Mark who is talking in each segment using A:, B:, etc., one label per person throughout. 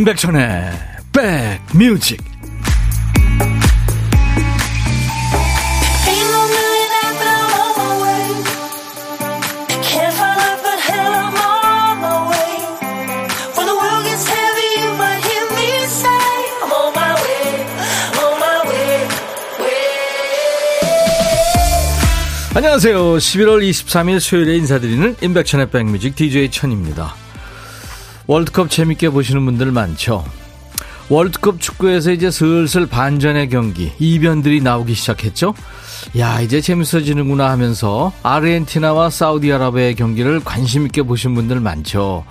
A: 임백천의 백뮤직 안녕하세요. 11월 23일 수요일에 인사드리는 임백천의 백뮤직 DJ 천입니다. 월드컵 재밌게 보시는 분들 많죠? 월드컵 축구에서 이제 슬슬 반전의 경기, 이변들이 나오기 시작했죠? 야, 이제 재밌어지는구나 하면서 아르헨티나와 사우디아라비아의 경기를 관심있게 보신 분들 많죠?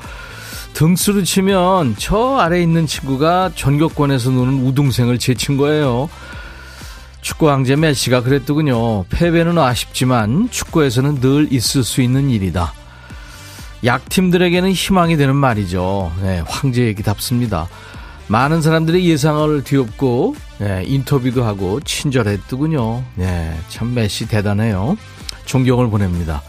A: 등수로 치면 저 아래에 있는 친구가 전격권에서 노는 우등생을 제친 거예요. 축구 왕제 메시가 그랬더군요. 패배는 아쉽지만 축구에서는 늘 있을 수 있는 일이다. 약팀들에게는 희망이 되는 말이죠. 네, 황제 얘기답습니다. 많은 사람들의 예상을 뒤엎고 네, 인터뷰도 하고 친절했더군요. 네, 참 메시 대단해요. 존경을 보냅니다.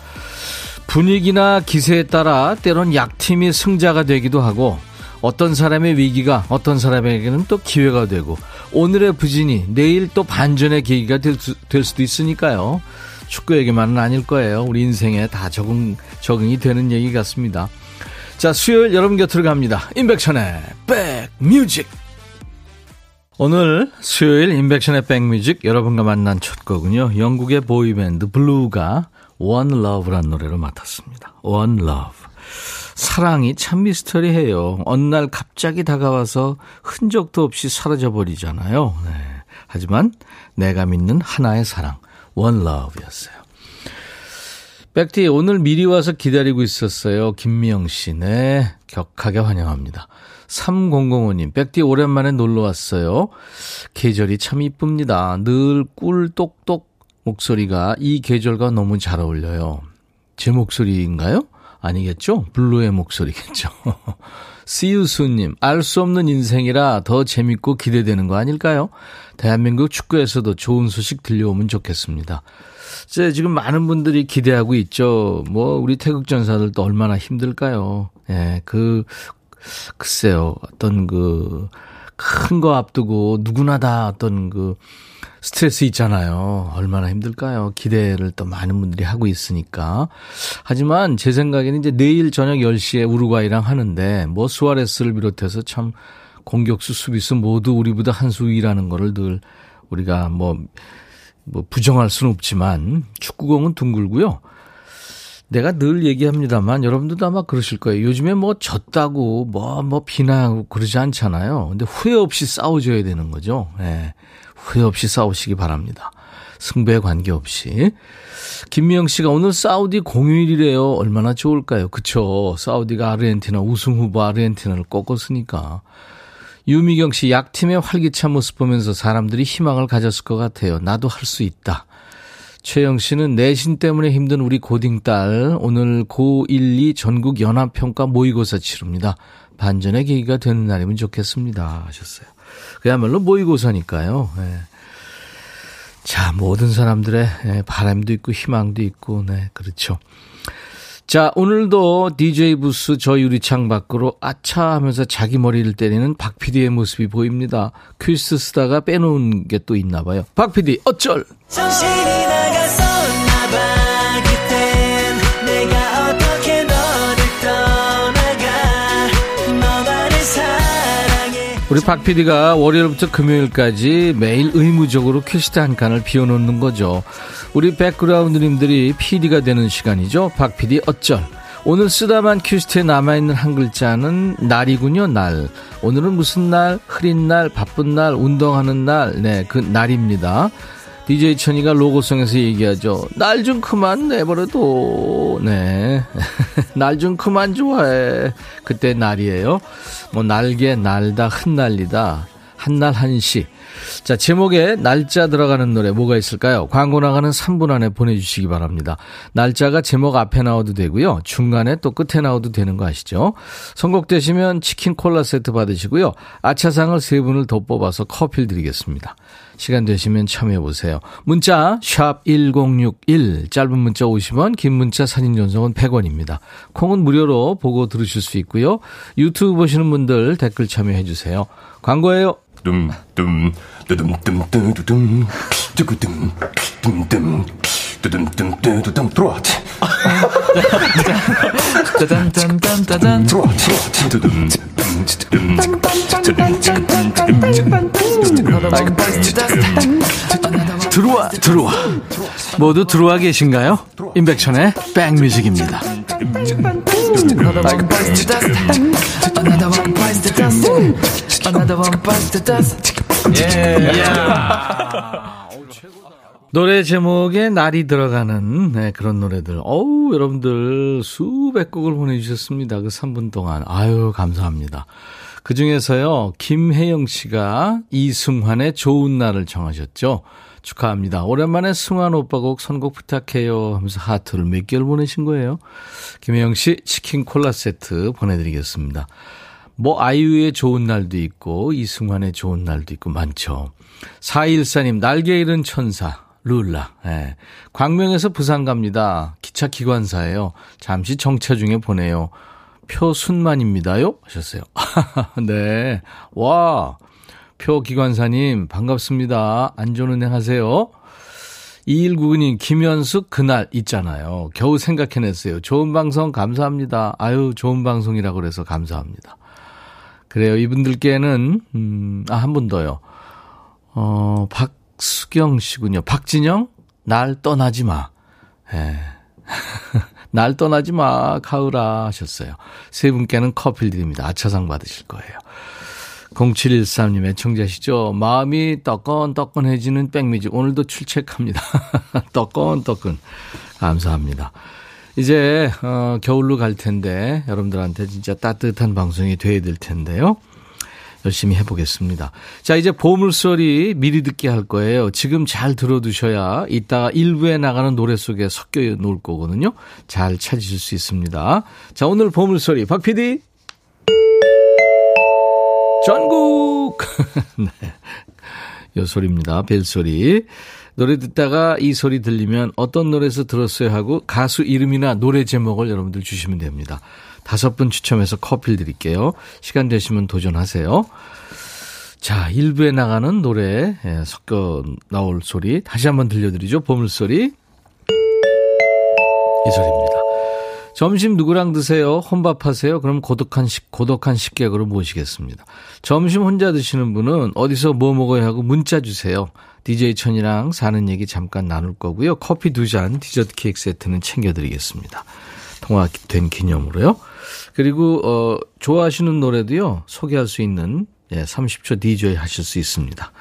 A: 분위기나 기세에 따라 때론 약팀이 승자가 되기도 하고 어떤 사람의 위기가 어떤 사람에게는 또 기회가 되고 오늘의 부진이 내일 또 반전의 계기가 될, 수, 될 수도 있으니까요. 축구 얘기만은 아닐 거예요. 우리 인생에 다 적응, 적응이 되는 얘기 같습니다. 자, 수요일 여러분 곁으로 갑니다. 임백천의 백뮤직. 오늘 수요일 임백천의 백뮤직 여러분과 만난 첫 곡은요. 영국의 보이밴드 블루가 One Love란 노래를 맡았습니다. One Love. 사랑이 참 미스터리해요. 어느 날 갑자기 다가와서 흔적도 없이 사라져버리잖아요. 네. 하지만 내가 믿는 하나의 사랑. One Love였어요. 백디 오늘 미리 와서 기다리고 있었어요. 김미영 씨. 네. 격하게 환영합니다. 3005님. 백디 오랜만에 놀러 왔어요. 계절이 참 이쁩니다. 늘 꿀똑똑 목소리가 이 계절과 너무 잘 어울려요. 제 목소리인가요? 아니겠죠? 블루의 목소리겠죠. 시우수님, 알 수 없는 인생이라 더 재밌고 기대되는 거 아닐까요? 대한민국 축구에서도 좋은 소식 들려오면 좋겠습니다. 이제 지금 많은 분들이 기대하고 있죠. 뭐, 우리 태극전사들도 얼마나 힘들까요? 예, 그, 글쎄요. 어떤 그, 큰 거 앞두고 누구나 다 어떤 그, 스트레스 있잖아요. 얼마나 힘들까요? 기대를 또 많은 분들이 하고 있으니까. 하지만 제 생각에는 이제 내일 저녁 10시에 우루과이랑 하는데 뭐 수아레스를 비롯해서 참 공격수, 수비수 모두 우리보다 한 수 위라는 거를 늘 우리가 뭐, 뭐 부정할 수는 없지만 축구공은 둥글고요. 내가 늘 얘기합니다만 여러분들도 아마 그러실 거예요. 요즘에 뭐 졌다고 뭐, 뭐 비난하고 그러지 않잖아요. 근데 후회 없이 싸워줘야 되는 거죠. 예. 네. 후회 없이 싸우시기 바랍니다. 승부에 관계없이. 김미영 씨가 오늘 사우디 공휴일이래요. 얼마나 좋을까요? 그쵸. 사우디가 아르헨티나 우승 후보 아르헨티나를 꺾었으니까. 유미경 씨, 약팀의 활기찬 모습 보면서 사람들이 희망을 가졌을 것 같아요. 나도 할 수 있다. 최영 씨는 내신 때문에 힘든 우리 고딩 딸, 오늘 고1, 2 전국 연합평가 모의고사 치릅니다. 반전의 계기가 되는 날이면 좋겠습니다. 하셨어요. 그야말로 모의고사니까요. 네. 자, 모든 사람들의 예, 바람도 있고 희망도 있고, 네, 그렇죠. 자, 오늘도 DJ 부스 저 유리창 밖으로 아차 하면서 자기 머리를 때리는 박 PD의 모습이 보입니다. 퀴즈 쓰다가 빼놓은 게 또 있나 봐요. 박 PD, 어쩔! 정신이 나 우리 박 PD가 월요일부터 금요일까지 매일 의무적으로 퀴즈트 한 칸을 비워놓는 거죠. 우리 백그라운드님들이 PD가 되는 시간이죠. 박 PD 어쩔. 오늘 쓰다만 퀴즈트에 남아있는 한 글자는 날이군요, 날. 오늘은 무슨 날? 흐린 날, 바쁜 날, 운동하는 날. 네, 그 날입니다. DJ 천이가 로고송에서 얘기하죠. 날 좀 그만 내버려둬. 네. 날 좀 그만 좋아해. 그때 날이에요. 뭐 날개, 날다, 흩날리다. 한날 한시. 자, 제목에 날짜 들어가는 노래 뭐가 있을까요? 광고 나가는 3분 안에 보내주시기 바랍니다. 날짜가 제목 앞에 나와도 되고요. 중간에 또 끝에 나와도 되는 거 아시죠? 선곡되시면 치킨 콜라 세트 받으시고요. 아차상을 세 분을 더 뽑아서 커피를 드리겠습니다. 시간 되시면 참여해보세요. 문자 1061, 짧은 문자 50원, 긴 문자 사진 전송은 100원입니다. 콩은 무료로 보고 들으실 수 있고요. 유튜브 보시는 분들 댓글 참여해주세요. 광고예요. 둠둠 뚜둠 뚜두둠 뚜구둠 둠둠 뚜둠 뚜두둠 들어와 따단딴딴따단 들어와 뚜둠 들어와 들어와 모두 들어와 계신가요? 임백천의 백뮤직입니다 예. 노래 제목에 날이 들어가는 네, 그런 노래들. 어우, 여러분들 수백 곡을 보내주셨습니다. 그 3분 동안. 아유, 감사합니다. 그 중에서요, 김혜영 씨가 이승환의 좋은 날을 정하셨죠. 축하합니다. 오랜만에 승환 오빠 곡 선곡 부탁해요 하면서 하트를 몇 개를 보내신 거예요. 김혜영 씨 치킨 콜라 세트 보내드리겠습니다. 뭐 아이유의 좋은 날도 있고 이승환의 좋은 날도 있고 많죠. 414님 날개 잃은 천사 룰라. 예. 광명에서 부산 갑니다. 기차 기관사예요. 잠시 정차 중에 보내요. 표순만입니다요 하셨어요. 네. 와. 표 기관사님 반갑습니다. 안전운행 하세요. 2199님 김현숙 그날 있잖아요. 겨우 생각해냈어요. 좋은 방송 감사합니다. 아유 좋은 방송이라고 그래서 감사합니다. 그래요. 이분들께는, 음, 아, 한 분 더요. 어, 박수경 씨군요. 박진영? 날 떠나지 마. 예. 날 떠나지 마, 가을아 하셨어요. 세 분께는 커피를 드립니다. 아차상 받으실 거예요. 0713님의 청자시죠. 마음이 떠건떠건해지는 백미지. 오늘도 출첵합니다. 떠건떠건. 감사합니다. 이제 어, 겨울로 갈 텐데 여러분들한테 진짜 따뜻한 방송이 돼야 될 텐데요. 열심히 해보겠습니다. 자, 이제 보물소리 미리 듣게 할 거예요. 지금 잘 들어두셔야 이따가 1부에 나가는 노래 속에 섞여 놓을 거거든요. 잘 찾으실 수 있습니다. 자, 오늘 보물소리 박 PD. 전국! 네. 요 소리입니다. 벨 소리. 노래 듣다가 이 소리 들리면 어떤 노래에서 들었어요 하고 가수 이름이나 노래 제목을 여러분들 주시면 됩니다. 다섯 분 추첨해서 커피를 드릴게요. 시간 되시면 도전하세요. 자, 1부에 나가는 노래 예, 섞여 나올 소리 다시 한번 들려드리죠. 보물소리. 이 소리입니다. 점심 누구랑 드세요? 혼밥 하세요? 그럼 고독한 식, 고독한 식객으로 모시겠습니다. 점심 혼자 드시는 분은 어디서 뭐 먹어야 하고 문자 주세요. DJ 천이랑 사는 얘기 잠깐 나눌 거고요. 커피 두 잔, 디저트 케이크 세트는 챙겨드리겠습니다. 통화된 기념으로요. 그리고, 어, 좋아하시는 노래도요, 소개할 수 있는, 예, 30초 DJ 하실 수 있습니다.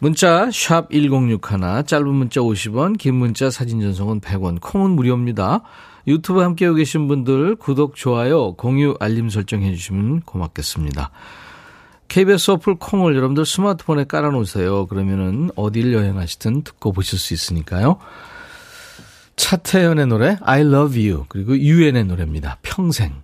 A: 문자, 샵 1061, 짧은 문자 50원, 긴 문자 사진 전송은 100원, 콩은 무료입니다. 유튜브 함께하고 계신 분들 구독, 좋아요, 공유, 알림 설정해 주시면 고맙겠습니다. KBS 어플 콩을 여러분들 스마트폰에 깔아놓으세요. 그러면은 어딜 여행하시든 듣고 보실 수 있으니까요. 차태현의 노래 I Love You 그리고 유엔의 노래입니다. 평생.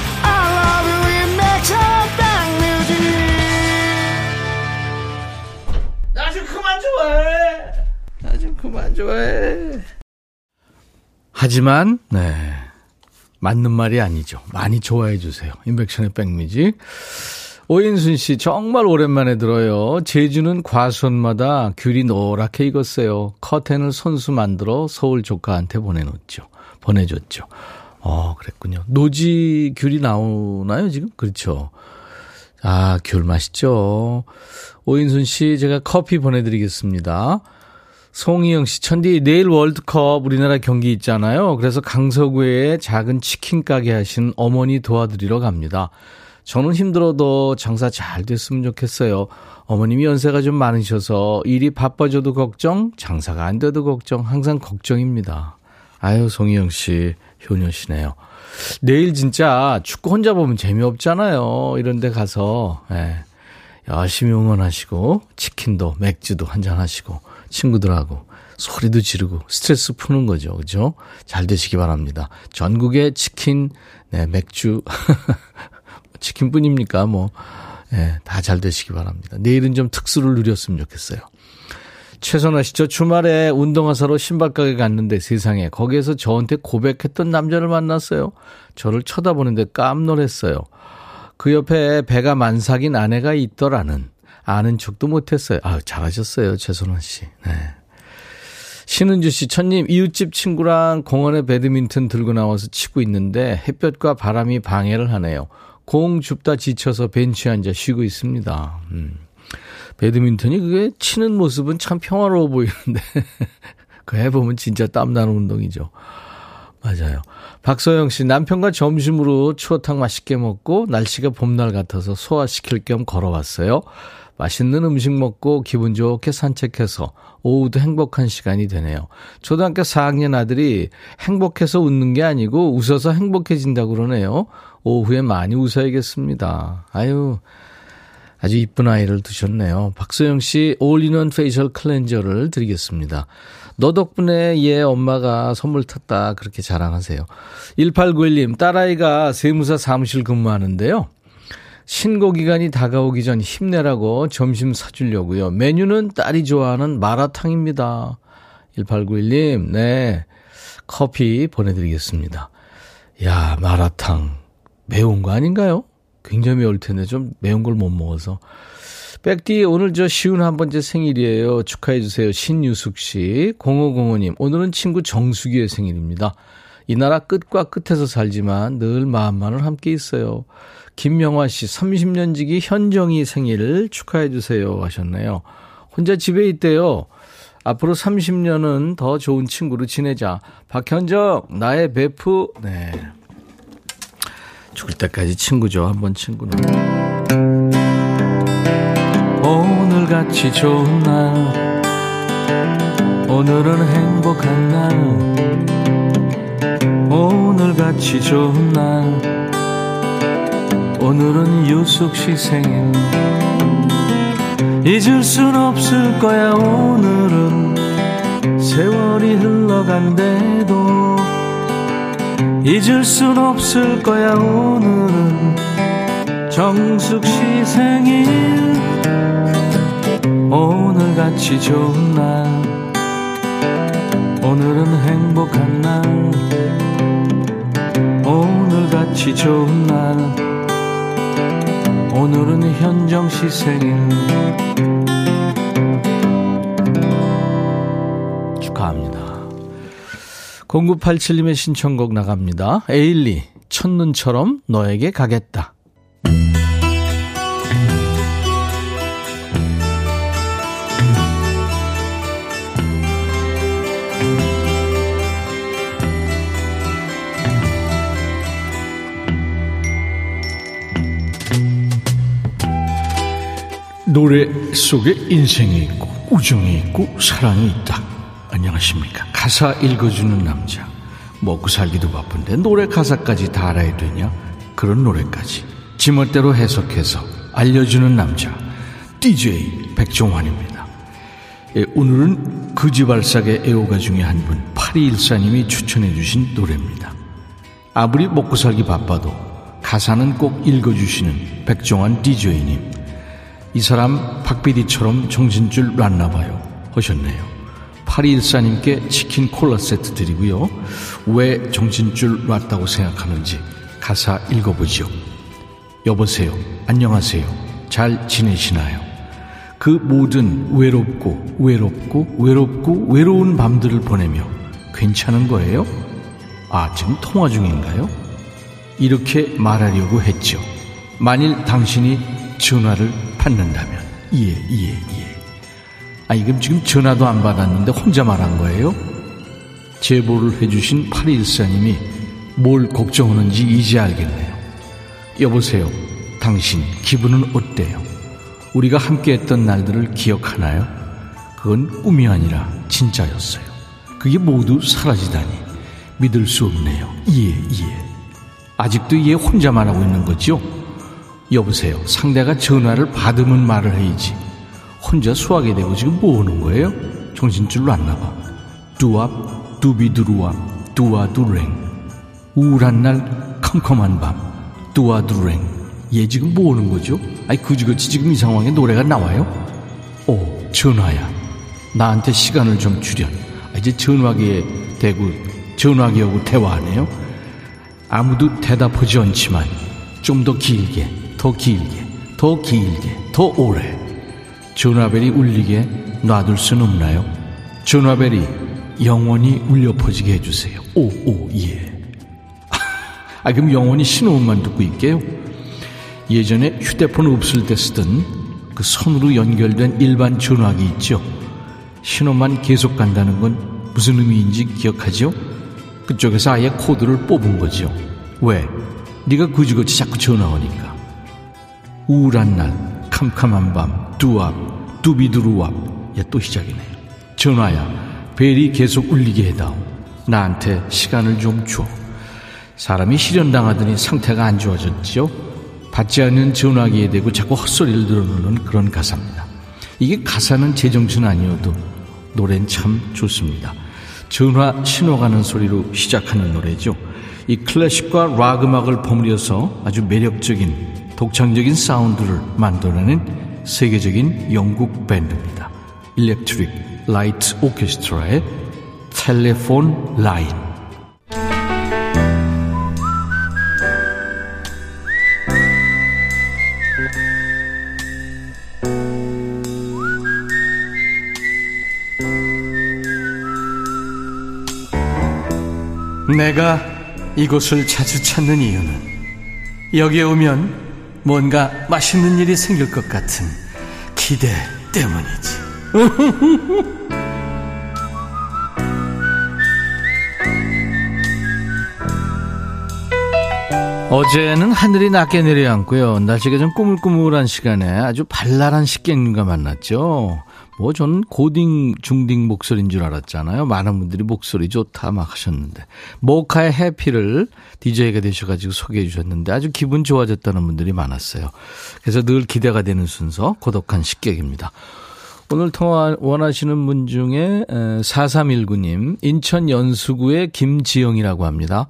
A: 그만 좋아해. 나 좀 그만 좋아해. 하지만 네 맞는 말이 아니죠. 많이 좋아해 주세요. 인백션의 백뮤직. 오인순 씨 정말 오랜만에 들어요. 제주는 과수원마다 귤이 노랗게 익었어요. 커튼을 손수 만들어 서울 조카한테 보내놓죠. 보내줬죠. 어, 그랬군요. 노지 귤이 나오나요, 지금? 그렇죠. 아, 귤 맛있죠. 오인순 씨, 제가 커피 보내드리겠습니다. 송희영 씨, 천디, 내일 월드컵 우리나라 경기 있잖아요. 그래서 강서구에 작은 치킨 가게 하신 어머니 도와드리러 갑니다. 저는 힘들어도 장사 잘 됐으면 좋겠어요. 어머님이 연세가 좀 많으셔서 일이 바빠져도 걱정, 장사가 안 돼도 걱정, 항상 걱정입니다. 아유, 송희영 씨, 효녀시네요. 내일 진짜 축구 혼자 보면 재미없잖아요. 이런 데 가서, 예. 열심히 응원하시고, 치킨도, 맥주도 한잔 하시고, 친구들하고, 소리도 지르고, 스트레스 푸는 거죠. 그죠? 잘 되시기 바랍니다. 전국에 치킨, 네, 맥주, 치킨뿐입니까? 뭐, 예, 다잘 되시기 바랍니다. 내일은 좀 특수를 누렸으면 좋겠어요. 최선아 씨, 저 주말에 운동화사로 신발가게 갔는데 세상에 거기에서 저한테 고백했던 남자를 만났어요. 저를 쳐다보는데 깜놀했어요. 그 옆에 배가 만삭인 아내가 있더라는 아는 척도 못했어요. 아 잘하셨어요, 최선아 씨. 네. 신은주 씨, 천님, 이웃집 친구랑 공원에 배드민턴 들고 나와서 치고 있는데 햇볕과 바람이 방해를 하네요. 공 줍다 지쳐서 벤치에 앉아 쉬고 있습니다. 음. 배드민턴이 그게 치는 모습은 참 평화로워 보이는데 그 해보면 진짜 땀나는 운동이죠. 맞아요. 박소영 씨 남편과 점심으로 추어탕 맛있게 먹고 날씨가 봄날 같아서 소화시킬 겸 걸어왔어요. 맛있는 음식 먹고 기분 좋게 산책해서 오후도 행복한 시간이 되네요. 초등학교 4학년 아들이 행복해서 웃는 게 아니고 웃어서 행복해진다고 그러네요. 오후에 많이 웃어야겠습니다. 아유, 아주 이쁜 아이를 두셨네요. 박소영 씨 all-in-one facial cleanser를 드리겠습니다. 너 덕분에 얘 엄마가 선물 탔다 그렇게 자랑하세요. 1891님 딸아이가 세무사 사무실 근무하는데요. 신고 기간이 다가오기 전 힘내라고 점심 사주려고요. 메뉴는 딸이 좋아하는 마라탕입니다. 1891님, 네. 커피 보내드리겠습니다. 야, 마라탕. 매운 거 아닌가요? 굉장히 매울 텐데 좀 매운 걸 못 먹어서. 백디 오늘 저 시운 한 번 째 생일이에요. 축하해 주세요. 신유숙 씨. 0505님. 오늘은 친구 정수기의 생일입니다. 이 나라 끝과 끝에서 살지만 늘 마음만은 함께 있어요. 김명화 씨 30년 지기 현정이 생일 축하해 주세요 하셨네요. 혼자 집에 있대요. 앞으로 30년은 더 좋은 친구로 지내자. 박현정 나의 베프. 네. 죽을 때까지 친구죠. 한번 친구는. 오늘같이 좋은 날. 오늘은 행복한 날. 오늘같이 좋은 날. 오늘은 유숙 씨 생일. 잊을 순 없을 거야 오늘은. 세월이 흘러간대도. 잊을 순 없을 거야 오늘은. 정숙 씨 생일 오늘같이 좋은 날 오늘은 행복한 날 오늘같이 좋은 날 오늘은 현정 씨 생일 축하합니다 0987님의 신청곡 나갑니다. 에일리, 첫눈처럼 너에게 가겠다. 노래 속에 인생이 있고 우정이 있고 사랑이 있다. 안녕하십니까. 가사 읽어주는 남자. 먹고 살기도 바쁜데 노래 가사까지 다 알아야 되냐? 그런 노래까지. 지멋대로 해석해서 알려주는 남자. DJ 백종환입니다. 예, 오늘은 그지발삭의 애호가 중에 한 분, 8214님이 추천해주신 노래입니다. 아무리 먹고 살기 바빠도 가사는 꼭 읽어주시는 백종환 DJ님. 이 사람 박비디처럼 정신줄 놨나봐요. 하셨네요. 8214님께 치킨 콜라 세트 드리고요. 왜 정신줄 놨다고 생각하는지 가사 읽어보죠. 여보세요. 안녕하세요. 잘 지내시나요? 그 모든 외롭고 외롭고 외롭고 외로운 밤들을 보내며 괜찮은 거예요? 아, 지금 통화 중인가요? 이렇게 말하려고 했죠. 만일 당신이 전화를 받는다면 예, 예, 예. 아, 이금 지금 전화도 안 받았는데 혼자 말한 거예요? 제보를 해주신 8214님이 뭘 걱정하는지 이제 알겠네요. 여보세요. 당신 기분은 어때요? 우리가 함께 했던 날들을 기억하나요? 그건 꿈이 아니라 진짜였어요. 그게 모두 사라지다니 믿을 수 없네요. 예, 예. 아직도 얘 혼자만 하고 있는 거죠? 여보세요. 상대가 전화를 받으면 말을 해야지. 혼자 수하게 되고 지금 뭐 하는 거예요? 정신줄로 안 나가. 뚜압, 두비두루압, 뚜아두랭. 우울한 날, 컴컴한 밤, 뚜아두랭. 얘 지금 뭐 하는 거죠? 아니, 그지그지 지금 이 상황에 노래가 나와요? 오, 전화야. 나한테 시간을 좀 주련. 아, 이제 전화기에 대고, 전화기하고 대화하네요? 아무도 대답하지 않지만 좀 더 길게, 더 길게, 더 길게, 더 오래. 전화벨이 울리게 놔둘 순 없나요? 전화벨이 영원히 울려 퍼지게 해주세요. 오, 오, 예. 아, 그럼 영원히 신호음만 듣고 있게요? 예전에 휴대폰 없을 때 쓰던 그 손으로 연결된 일반 전화기 있죠? 신호만 계속 간다는 건 무슨 의미인지 기억하죠? 그쪽에서 아예 코드를 뽑은 거죠. 왜? 네가 그지그지 자꾸 전화 오니까. 우울한 날, 캄캄한 밤, 두압, 두비두루압. 야, 또 시작이네요. 전화야, 벨이 계속 울리게 해다오. 나한테 시간을 좀 줘. 사람이 실현당하더니 상태가 안 좋아졌죠? 받지 않는 전화기에 대고 자꾸 헛소리를 들어놓는 그런 가사입니다. 이게 가사는 제정신 아니어도 노래는 참 좋습니다. 전화 신호 가는 소리로 시작하는 노래죠. 이 클래식과 락 음악을 버무려서 아주 매력적인 독창적인 사운드를 만들어낸 세계적인 영국 밴드입니다. 일렉트릭 라이트 오케스트라의 텔레폰 라인 내가 이곳을 자주 찾는 이유는 여기에 오면 뭔가 맛있는 일이 생길 것 같은 기대 때문이지. 어제는 하늘이 낮게 내려앉고요. 날씨가 좀 꾸물꾸물한 시간에 아주 발랄한 식객님과 만났죠. 뭐 저는 고딩 중딩 목소리인 줄 알았잖아요. 많은 분들이 목소리 좋다 막 하셨는데 모카의 해피를 DJ가 되셔가지고 소개해 주셨는데 아주 기분 좋아졌다는 분들이 많았어요. 그래서 늘 기대가 되는 순서 고독한 식객입니다. 오늘 통화 원하시는 분 중에 4319님 인천 연수구의 김지영이라고 합니다.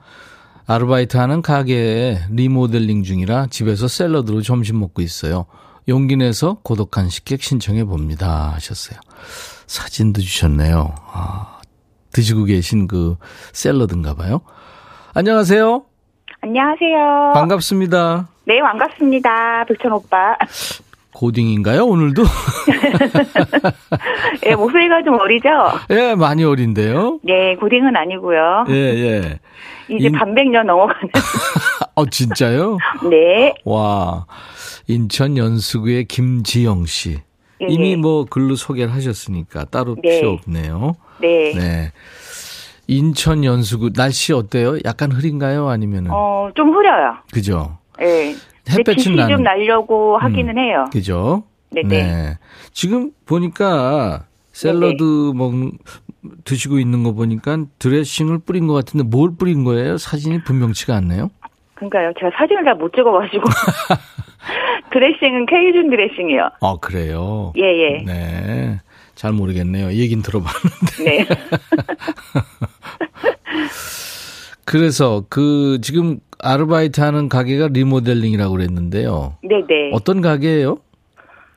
A: 아르바이트 하는 가게에 리모델링 중이라 집에서 샐러드로 점심 먹고 있어요. 용기 내서 고독한 식객 신청해 봅니다. 하셨어요. 사진도 주셨네요. 아, 드시고 계신 그 샐러드인가 봐요. 안녕하세요.
B: 안녕하세요.
A: 반갑습니다.
B: 네, 반갑습니다. 백천 오빠.
A: 고딩인가요, 오늘도?
B: 예, 목소리가 좀 어리죠?
A: 예, 많이 어린데요?
B: 네, 고딩은 아니고요.
A: 예, 예.
B: 이제 인... 반백년 넘어가는.
A: 어, 진짜요?
B: 네.
A: 와. 인천 연수구의 김지영 씨. 네. 이미 뭐 글로 소개를 하셨으니까 따로 네. 필요 없네요.
B: 네.
A: 네. 인천 연수구 날씨 어때요? 약간 흐린가요? 아니면은?
B: 어, 좀 흐려요.
A: 그죠?
B: 네.
A: 햇볕이
B: 나. 좀 날려고 하기는
A: 음,
B: 해요.
A: 그죠?
B: 네네.
A: 네. 지금 보니까 샐러드 먹 드시고 있는 거 보니까 드레싱을 뿌린 것 같은데 뭘 뿌린 거예요? 사진이 분명치가 않네요.
B: 그러니까요. 제가 사진을 잘 못 찍어가지고 드레싱은 케이준 드레싱이요.
A: 아 그래요?
B: 예예. 예.
A: 네. 잘 모르겠네요. 얘긴 들어봤는데.
B: 네.
A: 그래서 그 지금 아르바이트 하는 가게가 리모델링이라고 그랬는데요.
B: 네네.
A: 어떤 가게예요?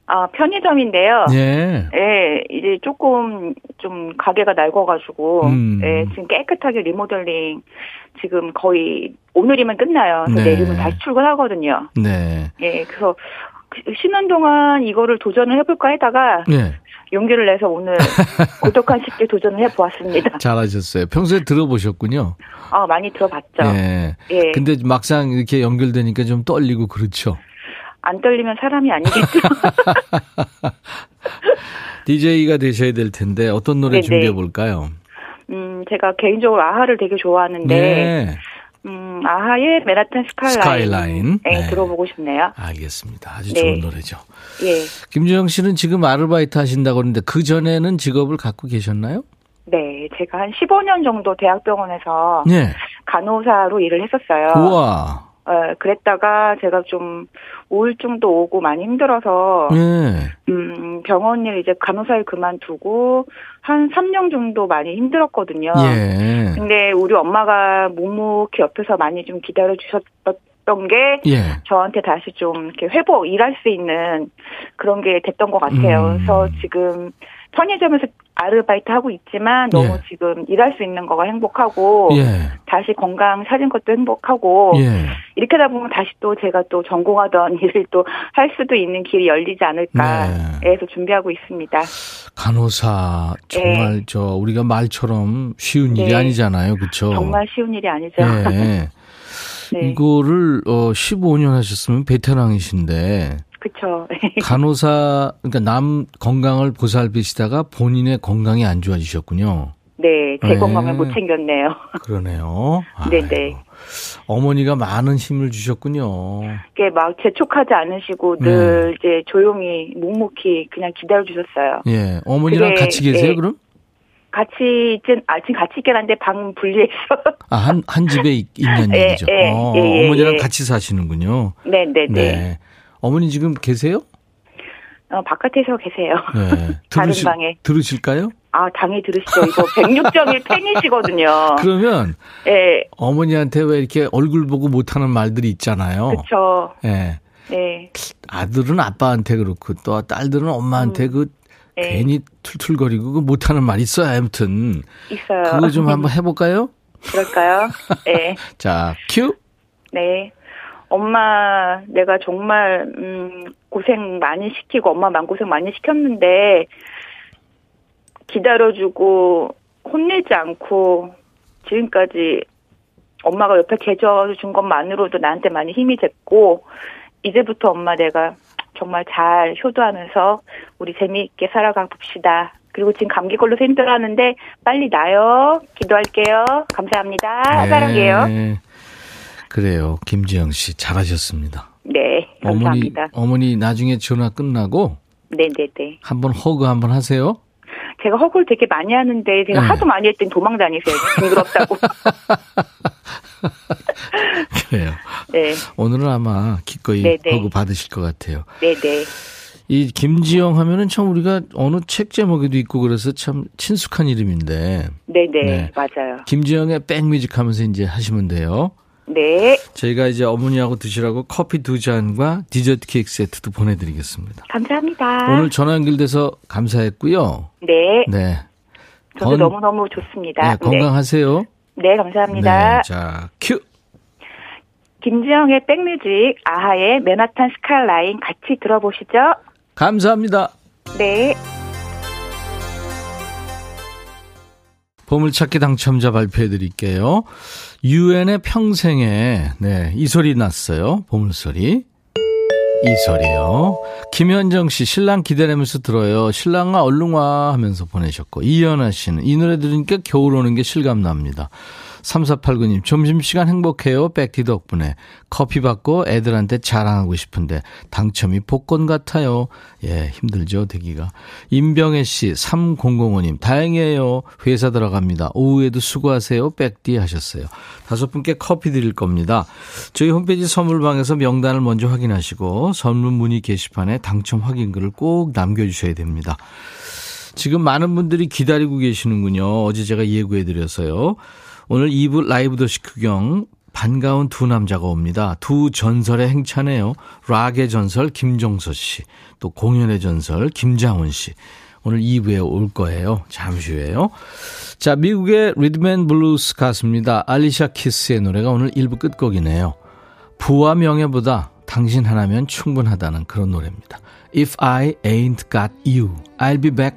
B: 아, 편의점인데요.
A: 예.
B: 예, 이제 조금 좀 가게가 낡아가지고, 음. 예, 지금 깨끗하게 리모델링 지금 거의 오늘이면 끝나요. 네. 내일이면 다시 출근하거든요.
A: 네.
B: 예, 그래서 그 쉬는 동안 이거를 도전을 해볼까 했다가, 네. 용기를 내서 오늘 고독한 식대 도전을 해보았습니다.
A: 잘하셨어요. 평소에 들어보셨군요.
B: 아, 많이 들어봤죠.
A: 예. 예. 근데 막상 이렇게 연결되니까 좀 떨리고 그렇죠.
B: 안 떨리면 사람이 아니겠죠.
A: DJ가 되셔야 될 텐데 어떤 노래 준비해 볼까요?
B: 음, 제가 개인적으로 아하를 되게 좋아하는데 네. 음, 아하의 메라탄 스카이라인, 스카이라인. 네, 네. 들어보고 싶네요.
A: 알겠습니다. 아주 네. 좋은 노래죠. 예. 김주영 씨는 지금 아르바이트 하신다고 하는데 그 전에는 직업을 갖고 계셨나요?
B: 네, 제가 한 15년 정도 대학병원에서 네. 간호사로 일을 했었어요.
A: 우와.
B: 어, 그랬다가 제가 좀 우울증도 오고 많이 힘들어서 네. 음, 병원 일 이제 간호사 일 그만두고 한 3년 정도 많이 힘들었거든요. 예. 근데 우리 엄마가 묵묵히 옆에서 많이 좀 기다려 주셨던 게 예. 저한테 다시 좀 이렇게 회복 일할 수 있는 그런 게 됐던 것 같아요. 음. 그래서 지금 편의점에서 아르바이트 하고 있지만 너무 예. 지금 일할 수 있는 거가 행복하고 예. 다시 건강 찾은 것도 행복하고 예. 이렇게 하다 보면 다시 또 제가 또 전공하던 일을 또 할 수도 있는 길이 열리지 않을까 네. 해서 준비하고 있습니다.
A: 간호사 정말 네. 저 우리가 말처럼 쉬운 일이 네. 아니잖아요, 그렇죠?
B: 정말 쉬운 일이 아니죠. 네.
A: 이거를 어 15년 하셨으면 베테랑이신데
B: 그렇죠.
A: 간호사 그러니까 남 건강을 보살피시다가 본인의 건강이 안 좋아지셨군요.
B: 네, 제 네. 건강을 못 챙겼네요.
A: 그러네요. 네네. 네. 어머니가 많은 힘을 주셨군요.
B: 이게 막 재촉하지 않으시고 늘 네. 이제 조용히 묵묵히 그냥 기다려 주셨어요.
A: 예, 어머니랑 그게, 같이 계세요, 예. 그럼?
B: 같이 있진 아 지금 같이 있긴 한데 방 분리해서
A: 아한 한 집에 있 는 예, 얘기죠. 예, 어, 예, 어머니랑 예. 같이 사시는군요.
B: 네, 네, 네. 네.
A: 어머니 지금 계세요?
B: 어, 바깥에서 계세요. 네. 다른 들으시, 방에.
A: 들으실까요?
B: 아, 당연히 들으시죠. 이거 106.1 팬이시거든요.
A: 그러면 네. 어머니한테 왜 이렇게 얼굴 보고 못하는 말들이 있잖아요.
B: 그렇죠.
A: 네. 네. 아들은 아빠한테 그렇고 또 딸들은 엄마한테 음. 그 네. 괜히 툴툴거리고 그 못하는 말 있어요. 아무튼
B: 있어요.
A: 그거 좀 한번 해볼까요?
B: 그럴까요? 네.
A: 자, 큐.
B: 네. 엄마 내가 정말 음 고생 많이 시키고 엄마 마음고생 많이 시켰는데 기다려주고 혼내지 않고 지금까지 엄마가 옆에 계셔준 것만으로도 나한테 많이 힘이 됐고 이제부터 엄마 내가 정말 잘 효도하면서 우리 재미있게 살아가 봅시다. 그리고 지금 감기 걸려서 힘들어하는데 빨리 나요. 기도할게요. 감사합니다. 네. 사랑해요.
A: 그래요. 김지영 씨 잘하셨습니다.
B: 네, 감사합니다.
A: 어머니, 어머니 나중에 전화 끝나고
B: 네네네.
A: 한번 허그 한번 하세요.
B: 제가 허그를 되게 많이 하는데 제가 네. 하도 많이 했더니 도망 다니세요. 징그럽다고.
A: 그래요. 네. 오늘은 아마 기꺼이 네네. 허그 받으실 것 같아요.
B: 네네.
A: 이 김지영 하면은 참 우리가 어느 책 제목에도 있고 그래서 참 친숙한 이름인데.
B: 네네. 네. 맞아요.
A: 김지영의 백뮤직 하면서 이제 하시면 돼요.
B: 네.
A: 저희가 이제 어머니하고 드시라고 커피 두 잔과 디저트 케이크 세트도 보내드리겠습니다.
B: 감사합니다.
A: 오늘 전화 연결돼서 감사했고요.
B: 네.
A: 네.
B: 저도 건, 너무너무 좋습니다.
A: 네, 건강하세요.
B: 네, 네 감사합니다.
A: 네, 자, 큐.
B: 김지영의 백뮤직, 아하의 맨하탄 스카이라인 같이 들어보시죠.
A: 감사합니다.
B: 네.
A: 보물찾기 당첨자 발표해 드릴게요. 유엔의 평생에, 네, 이 소리 났어요. 보물소리. 이 소리요. 김현정 씨, 신랑 기다리면서 들어요. 신랑아, 얼른 와 하면서 보내셨고. 이연아 씨는 이 노래 들으니까 겨울 오는 게 실감납니다. 3489님, 점심시간 행복해요. 백디 덕분에. 커피 받고 애들한테 자랑하고 싶은데, 당첨이 복권 같아요. 예, 힘들죠, 되기가. 임병혜 씨, 3005님, 다행이에요. 회사 들어갑니다. 오후에도 수고하세요. 백디 하셨어요. 다섯 분께 커피 드릴 겁니다. 저희 홈페이지 선물방에서 명단을 먼저 확인하시고, 선물 문의 게시판에 당첨 확인글을 꼭 남겨주셔야 됩니다. 지금 많은 분들이 기다리고 계시는군요. 어제 제가 예고해드려서요. 오늘 2부 라이브 도시 구경 반가운 두 남자가 옵니다. 두 전설의 행차네요. 락의 전설 김종서 씨, 또 공연의 전설 김장훈 씨. 오늘 2부에 올 거예요. 잠시 후에요. 자, 미국의 rhythm and blues 가수입니다. 알리샤 키스의 노래가 오늘 1부 끝곡이네요. 부와 명예보다 당신 하나면 충분하다는 그런 노래입니다. If I ain't got you, I'll be back.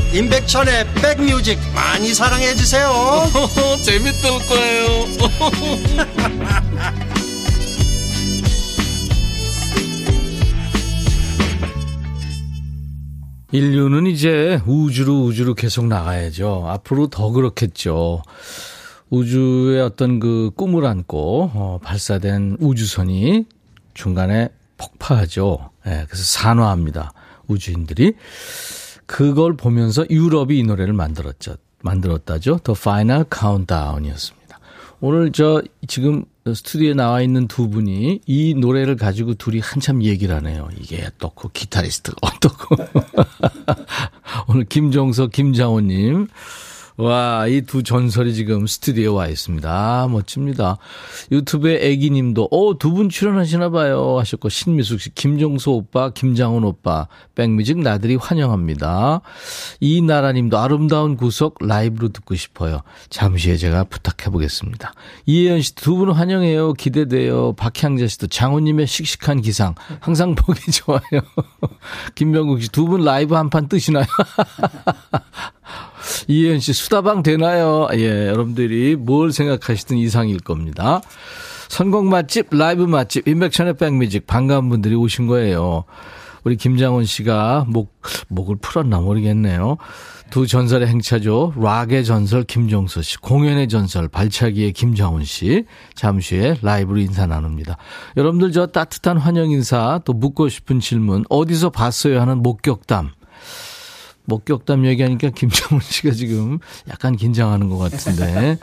C: 임백천의 백뮤직 많이 사랑해 주세요.
A: 재밌을 거예요. 인류는 이제 우주로 우주로 계속 나가야죠. 앞으로 더 그렇겠죠. 우주의 어떤 그 꿈을 안고 어, 발사된 우주선이 중간에 폭파하죠. 네, 그래서 산화합니다. 우주인들이. 그걸 보면서 유럽이 이 노래를 만들었죠. 만들었다죠. The Final Countdown이었습니다. 오늘 저 지금 스튜디오에 나와 있는 두 분이 이 노래를 가지고 둘이 한참 얘기를 하네요. 이게 어떻고 기타리스트가 어떻고. 오늘 김종석, 김장호님. 와, 이 두 전설이 지금 스튜디오에 와 있습니다. 아, 멋집니다. 유튜브에 애기님도, 어, 두 분 출연하시나 봐요. 하셨고, 신미숙 씨, 김종수 오빠, 김장훈 오빠, 백뮤직 나들이 환영합니다. 이나라님도 아름다운 구석 라이브로 듣고 싶어요. 잠시 후에 제가 부탁해 보겠습니다. 이혜연 씨, 두 분 환영해요. 기대돼요. 박향자 씨도 장훈님의 씩씩한 기상. 항상 보기 좋아요. 김명국 씨, 두 분 라이브 한 판 뜨시나요? 이혜연 씨, 수다방 되나요? 예, 여러분들이 뭘 생각하시든 이상일 겁니다. 선곡 맛집, 라이브 맛집, 인백천의 백뮤직, 반가운 분들이 오신 거예요. 우리 김장훈 씨가 목, 목을 풀었나 모르겠네요. 두 전설의 행차죠. 락의 전설 김종서 씨, 공연의 전설 발차기의 김장훈 씨. 잠시 후에 라이브로 인사 나눕니다. 여러분들 저 따뜻한 환영 인사 또 묻고 싶은 질문 어디서 봤어요 하는 목격담 목격담 얘기하니까 김정은 씨가 지금 약간 긴장하는 것 같은데.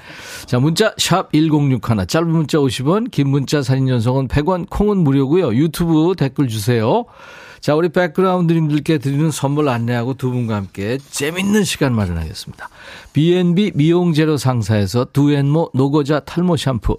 A: 자, 문자 샵 1061, 짧은 문자 50원, 긴 문자 사진 전송은 100원, 콩은 무료고요. 유튜브 댓글 주세요. 자, 우리 백그라운드님들께 드리는 선물 안내하고 두 분과 함께 재밌는 시간 마련하겠습니다. B&B 미용재료 상사에서 두앤모 노고자 탈모 샴푸,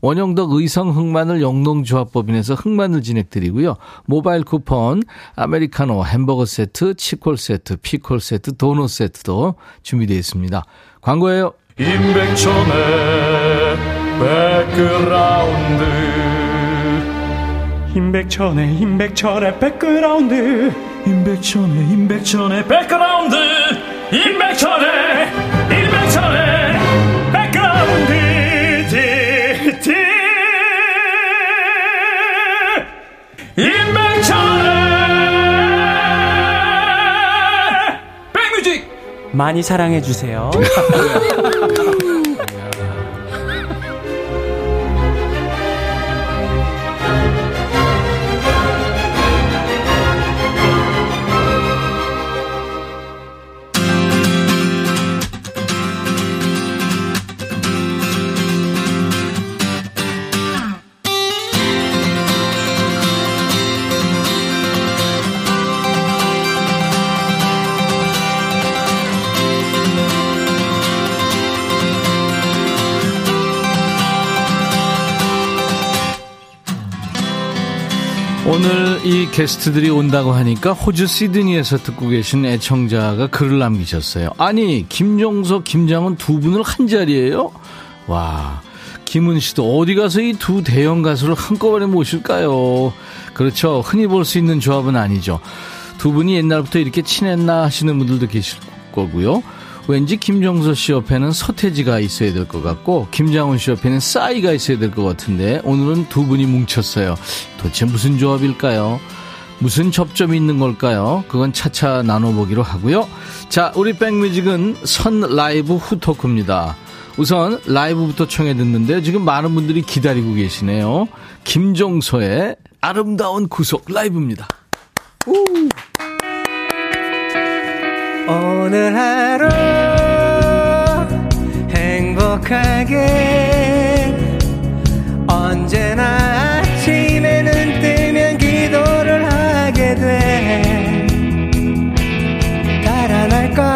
A: 원형덕 의성 흑마늘 영농조합법인에서 흑마늘 진행드리고요. 모바일 쿠폰, 아메리카노 햄버거 세트, 치콜 세트, 피콜 세트, 도넛 세트도 준비되어 있습니다. 광고예요.
D: 임백천의 백그라운드 임백천의 임백천의 백그라운드 임백천의 임백천의 백그라운드 임백천의
E: 많이 사랑해 주세요.
A: 이 게스트들이 온다고 하니까 호주 시드니에서 듣고 계신 애청자가 글을 남기셨어요. 아니, 김종석, 김장훈 두 분을 한 자리에요? 와, 김은 씨도 어디 가서 이 두 대형 가수를 한꺼번에 모실까요? 그렇죠. 흔히 볼 수 있는 조합은 아니죠. 두 분이 옛날부터 이렇게 친했나 하시는 분들도 계실 거고요. 왠지 김종서 씨 옆에는 서태지가 있어야 될 것 같고 김장훈 씨 옆에는 싸이가 있어야 될 것 같은데 오늘은 두 분이 뭉쳤어요. 도대체 무슨 조합일까요? 무슨 접점이 있는 걸까요? 그건 차차 나눠보기로 하고요. 자, 우리 백뮤직은 선 라이브 후 토크입니다. 우선 라이브부터 청해 듣는데 지금 많은 분들이 기다리고 계시네요. 김종서의 아름다운 구속 라이브입니다.
F: 오늘 하루 행복하게. 언제나 아침에 눈 뜨면 기도를 하게 돼. 달아날까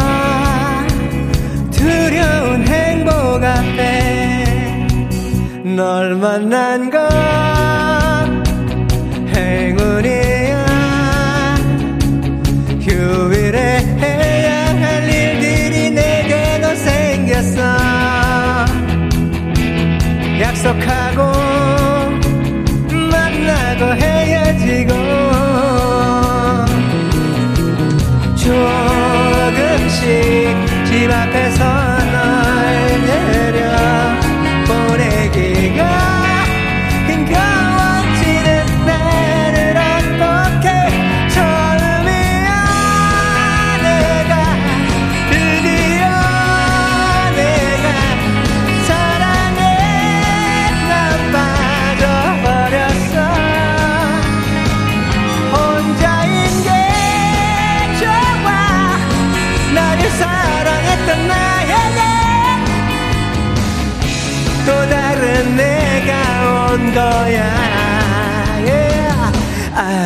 F: 두려운 행복 앞에 널 만난 건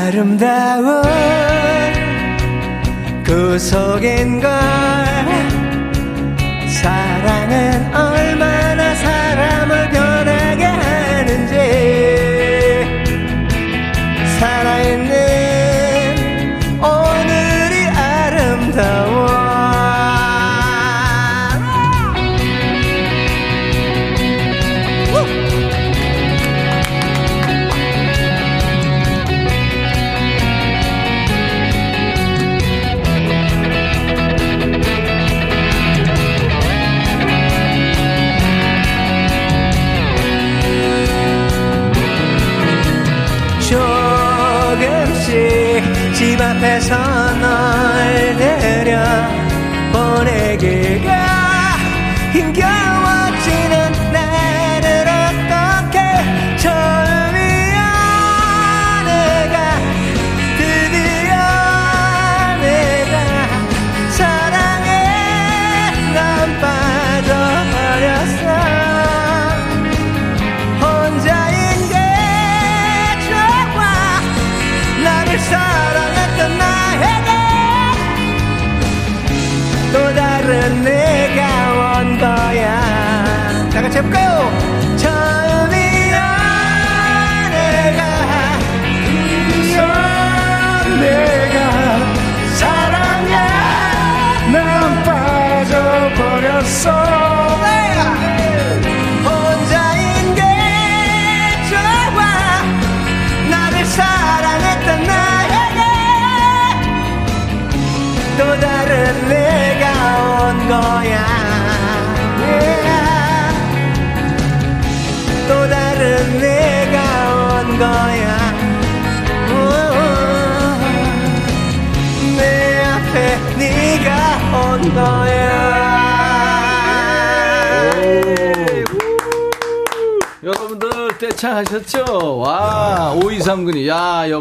F: 아름다운 그 속인 걸 사랑은 얼마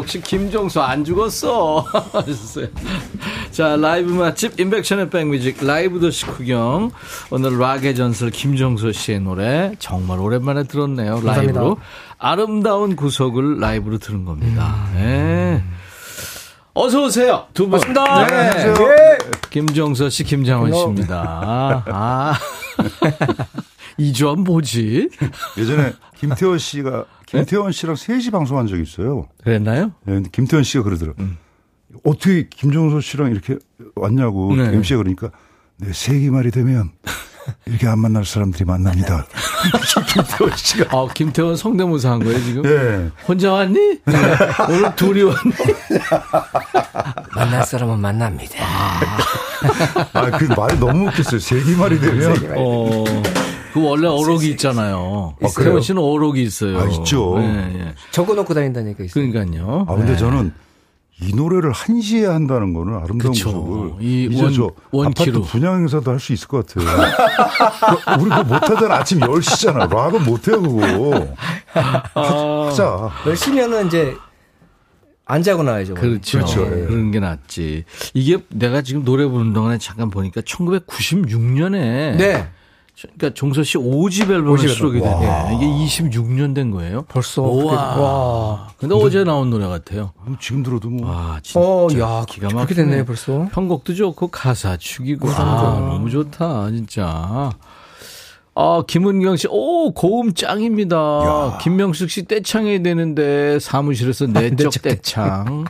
A: 역시 김종수 안 죽었어. 하셨어요. 자, 라이브 맛집, 인백션의 백뮤직, 라이브 도시 구경. 오늘 락의 전설 김종수 씨의 노래. 정말 오랜만에 들었네요. 라이브로. 아름다운 구석을 라이브로 들은 겁니다. 네. 어서 오세요. 두 분.
F: 반갑습니다.
A: 네.
F: 안녕하세요.
A: 김종서 씨, 김장원 씨입니다. 아. 이주환 뭐지?
G: 예전에 김태원 씨가 김태원 씨랑 셋이 방송한 적이 있어요.
A: 그랬나요?
G: 네, 근데 김태원 씨가 그러더라고. 요 어떻게 김종서 씨랑 이렇게 왔냐고
A: 네.
G: MC가 그러니까 네, 세기 말이 되면 이렇게 안 만날 사람들이 만납니다. 김태원 씨가.
A: 아, 김태원 성대모사 한 거예요, 지금?
G: 네.
A: 혼자 왔니? 네. 오늘 둘이 왔니?
F: 만날 사람은 만납니다.
G: 아, 그 말이 너무 웃겼어요. 세기 말이 되면.
A: 어, 그 원래 어록이 있잖아요.
G: 아, 그래요?
A: 태원 씨는 어록이 있어요.
G: 아, 있죠.
A: 네, 예.
F: 적어놓고 다닌다는 얘기가 있어요.
A: 그러니까요.
G: 아, 근데
A: 네.
G: 저는 이 노래를 한시에 한다는 거는 아름다운. 모습을
A: 이
G: 이제
A: 원-
G: 저. 아파트 분양 행사도 할 수 있을 것 같아요. 그, 우리 그거 못하잖아. 아침 10시잖아. 락은 못해요, 그거. 하 자.
F: 열심히 하면 이제
H: 안 자고 나야죠.
A: 그렇죠. 그렇죠. 네. 그런 게 낫지. 이게 내가 지금 노래 부르는 동안에 잠깐 보니까 1996년에 네. 그러니까 종서 씨 5집 앨범을 수록이 됐네. 이게 26년 된 거예요.
H: 벌써.
A: 와. 와. 근데 어제 나온 노래 같아요.
G: 뭐 지금 들어도 뭐.
A: 와, 진짜. 어, 야, 기가 막히게
H: 됐네, 벌써.
A: 편곡도 좋고 가사 죽이고. 아, 너무 좋다, 진짜. 아, 김은경 씨, 오, 고음 짱입니다. 야. 김명숙 씨 떼창해야 되는데 사무실에서 내적 떼창.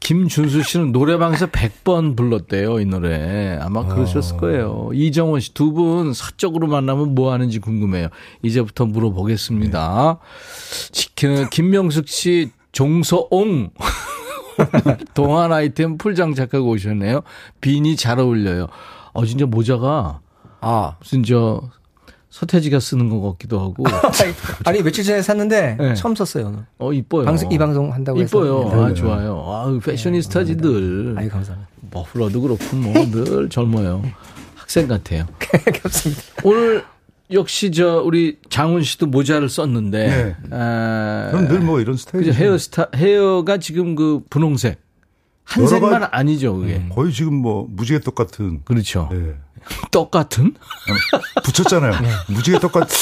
A: 김준수 씨는 노래방에서 100번 불렀대요, 이 노래. 아마 그러셨을 어. 거예요. 이정원 씨, 두 분 사적으로 만나면 뭐 하는지 궁금해요. 이제부터 물어보겠습니다. 네. 김명숙 씨, 종서옹. 동안 아이템 풀장 작가가 오셨네요. 비니 잘 어울려요. 어, 진짜 모자가. 아. 무슨 저 서태지가 쓰는 것 같기도 하고.
H: 아니 며칠 전에 샀는데 네. 처음 썼어요. 오늘.
A: 어 이뻐요.
H: 방송, 이 방송 한다고 해서.
A: 이뻐요. 네. 아 좋아요. 아 패셔니스타지들.
H: 네, 아이 감사합니다.
A: 머플러도 그렇고 뭐 늘 젊어요. 학생 같아요.
H: 감사합니다.
A: 오늘 역시 저 우리 장훈 씨도 모자를 썼는데. 네.
G: 아, 늘뭐 이런 스타일.
A: 헤어스타 헤어가 지금 그 분홍색. 한 색만 아니죠, 그게. 음.
G: 거의 지금 뭐 무지개 떡 같은.
A: 그렇죠. 네. 떡 같은?
G: 붙였잖아요. 네. 무지개 떡 같은.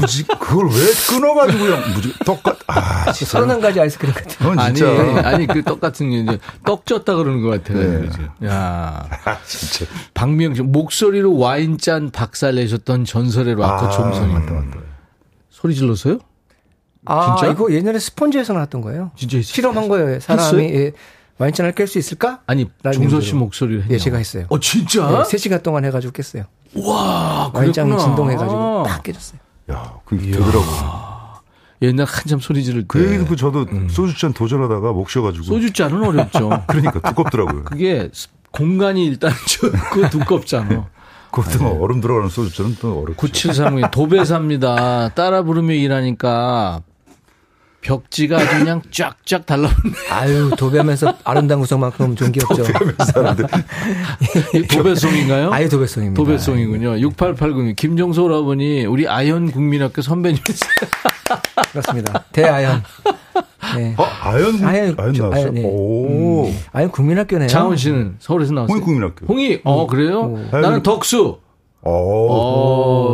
G: 무지 그걸 왜 끊어가지고요? 무지 떡같 아
H: 서른 한 가지 아이스크림 같은.
A: 아니 아니 그떡 같은 게 이제 떡 쪘다 그러는 것 같아요. 네. 야
G: 아, 진짜
A: 박미영 씨 목소리로 와인 짠 박살 내셨던 전설의 락커 아, 종선이 맞다 맞다. 소리 질렀어요?
H: 아 진짜? 이거 예전에 스펀지에서 나왔던 거예요.
A: 진짜
H: 실험한 거예요. 사람이 예. 와인잔을 깰 수 있을까?
A: 아니 종서 씨 목소리를 했냐?
H: 예, 제가 했어요.
A: 어 진짜?
H: 네, 3시간 동안 해가지고 깼어요.
A: 와,
H: 와인잔 진동해가지고 딱 깨졌어요.
G: 야, 그게 되더라고.
A: 옛날 한참 소리 지를 때.
G: 그 얘기 듣고 저도 음. 소주잔 도전하다가 목 쉬어가지고.
A: 소주잔은 어렵죠.
G: 그러니까 두껍더라고요.
A: 그게 공간이 일단 좁고 두껍잖아.
G: 그것도 네. 얼음 들어가는 소주잔은 또 어렵죠.
A: 9730 도배사입니다. 따라 부르며 일하니까 벽지가 아주 그냥 쫙쫙 달라붙네.
H: 아유, 도배하면서 아름다운 구성만큼 좋은 게 없죠.
A: 도배송인가요?
H: 아유, 도배송입니다.
A: 도배송이군요. 6880. 김종소 오라버니, 우리 아현 국민학교 선배님이세요.
H: 그렇습니다. 대아현.
G: 네. 어, 아현, 아현, 아현 나왔어? 아현, 네. 오.
H: 음. 아현 국민학교네요.
A: 장원 씨는 서울에서 나왔어요?
G: 홍익 국민학교.
A: 홍익, 어, 그래요? 오. 나는 덕수. 오,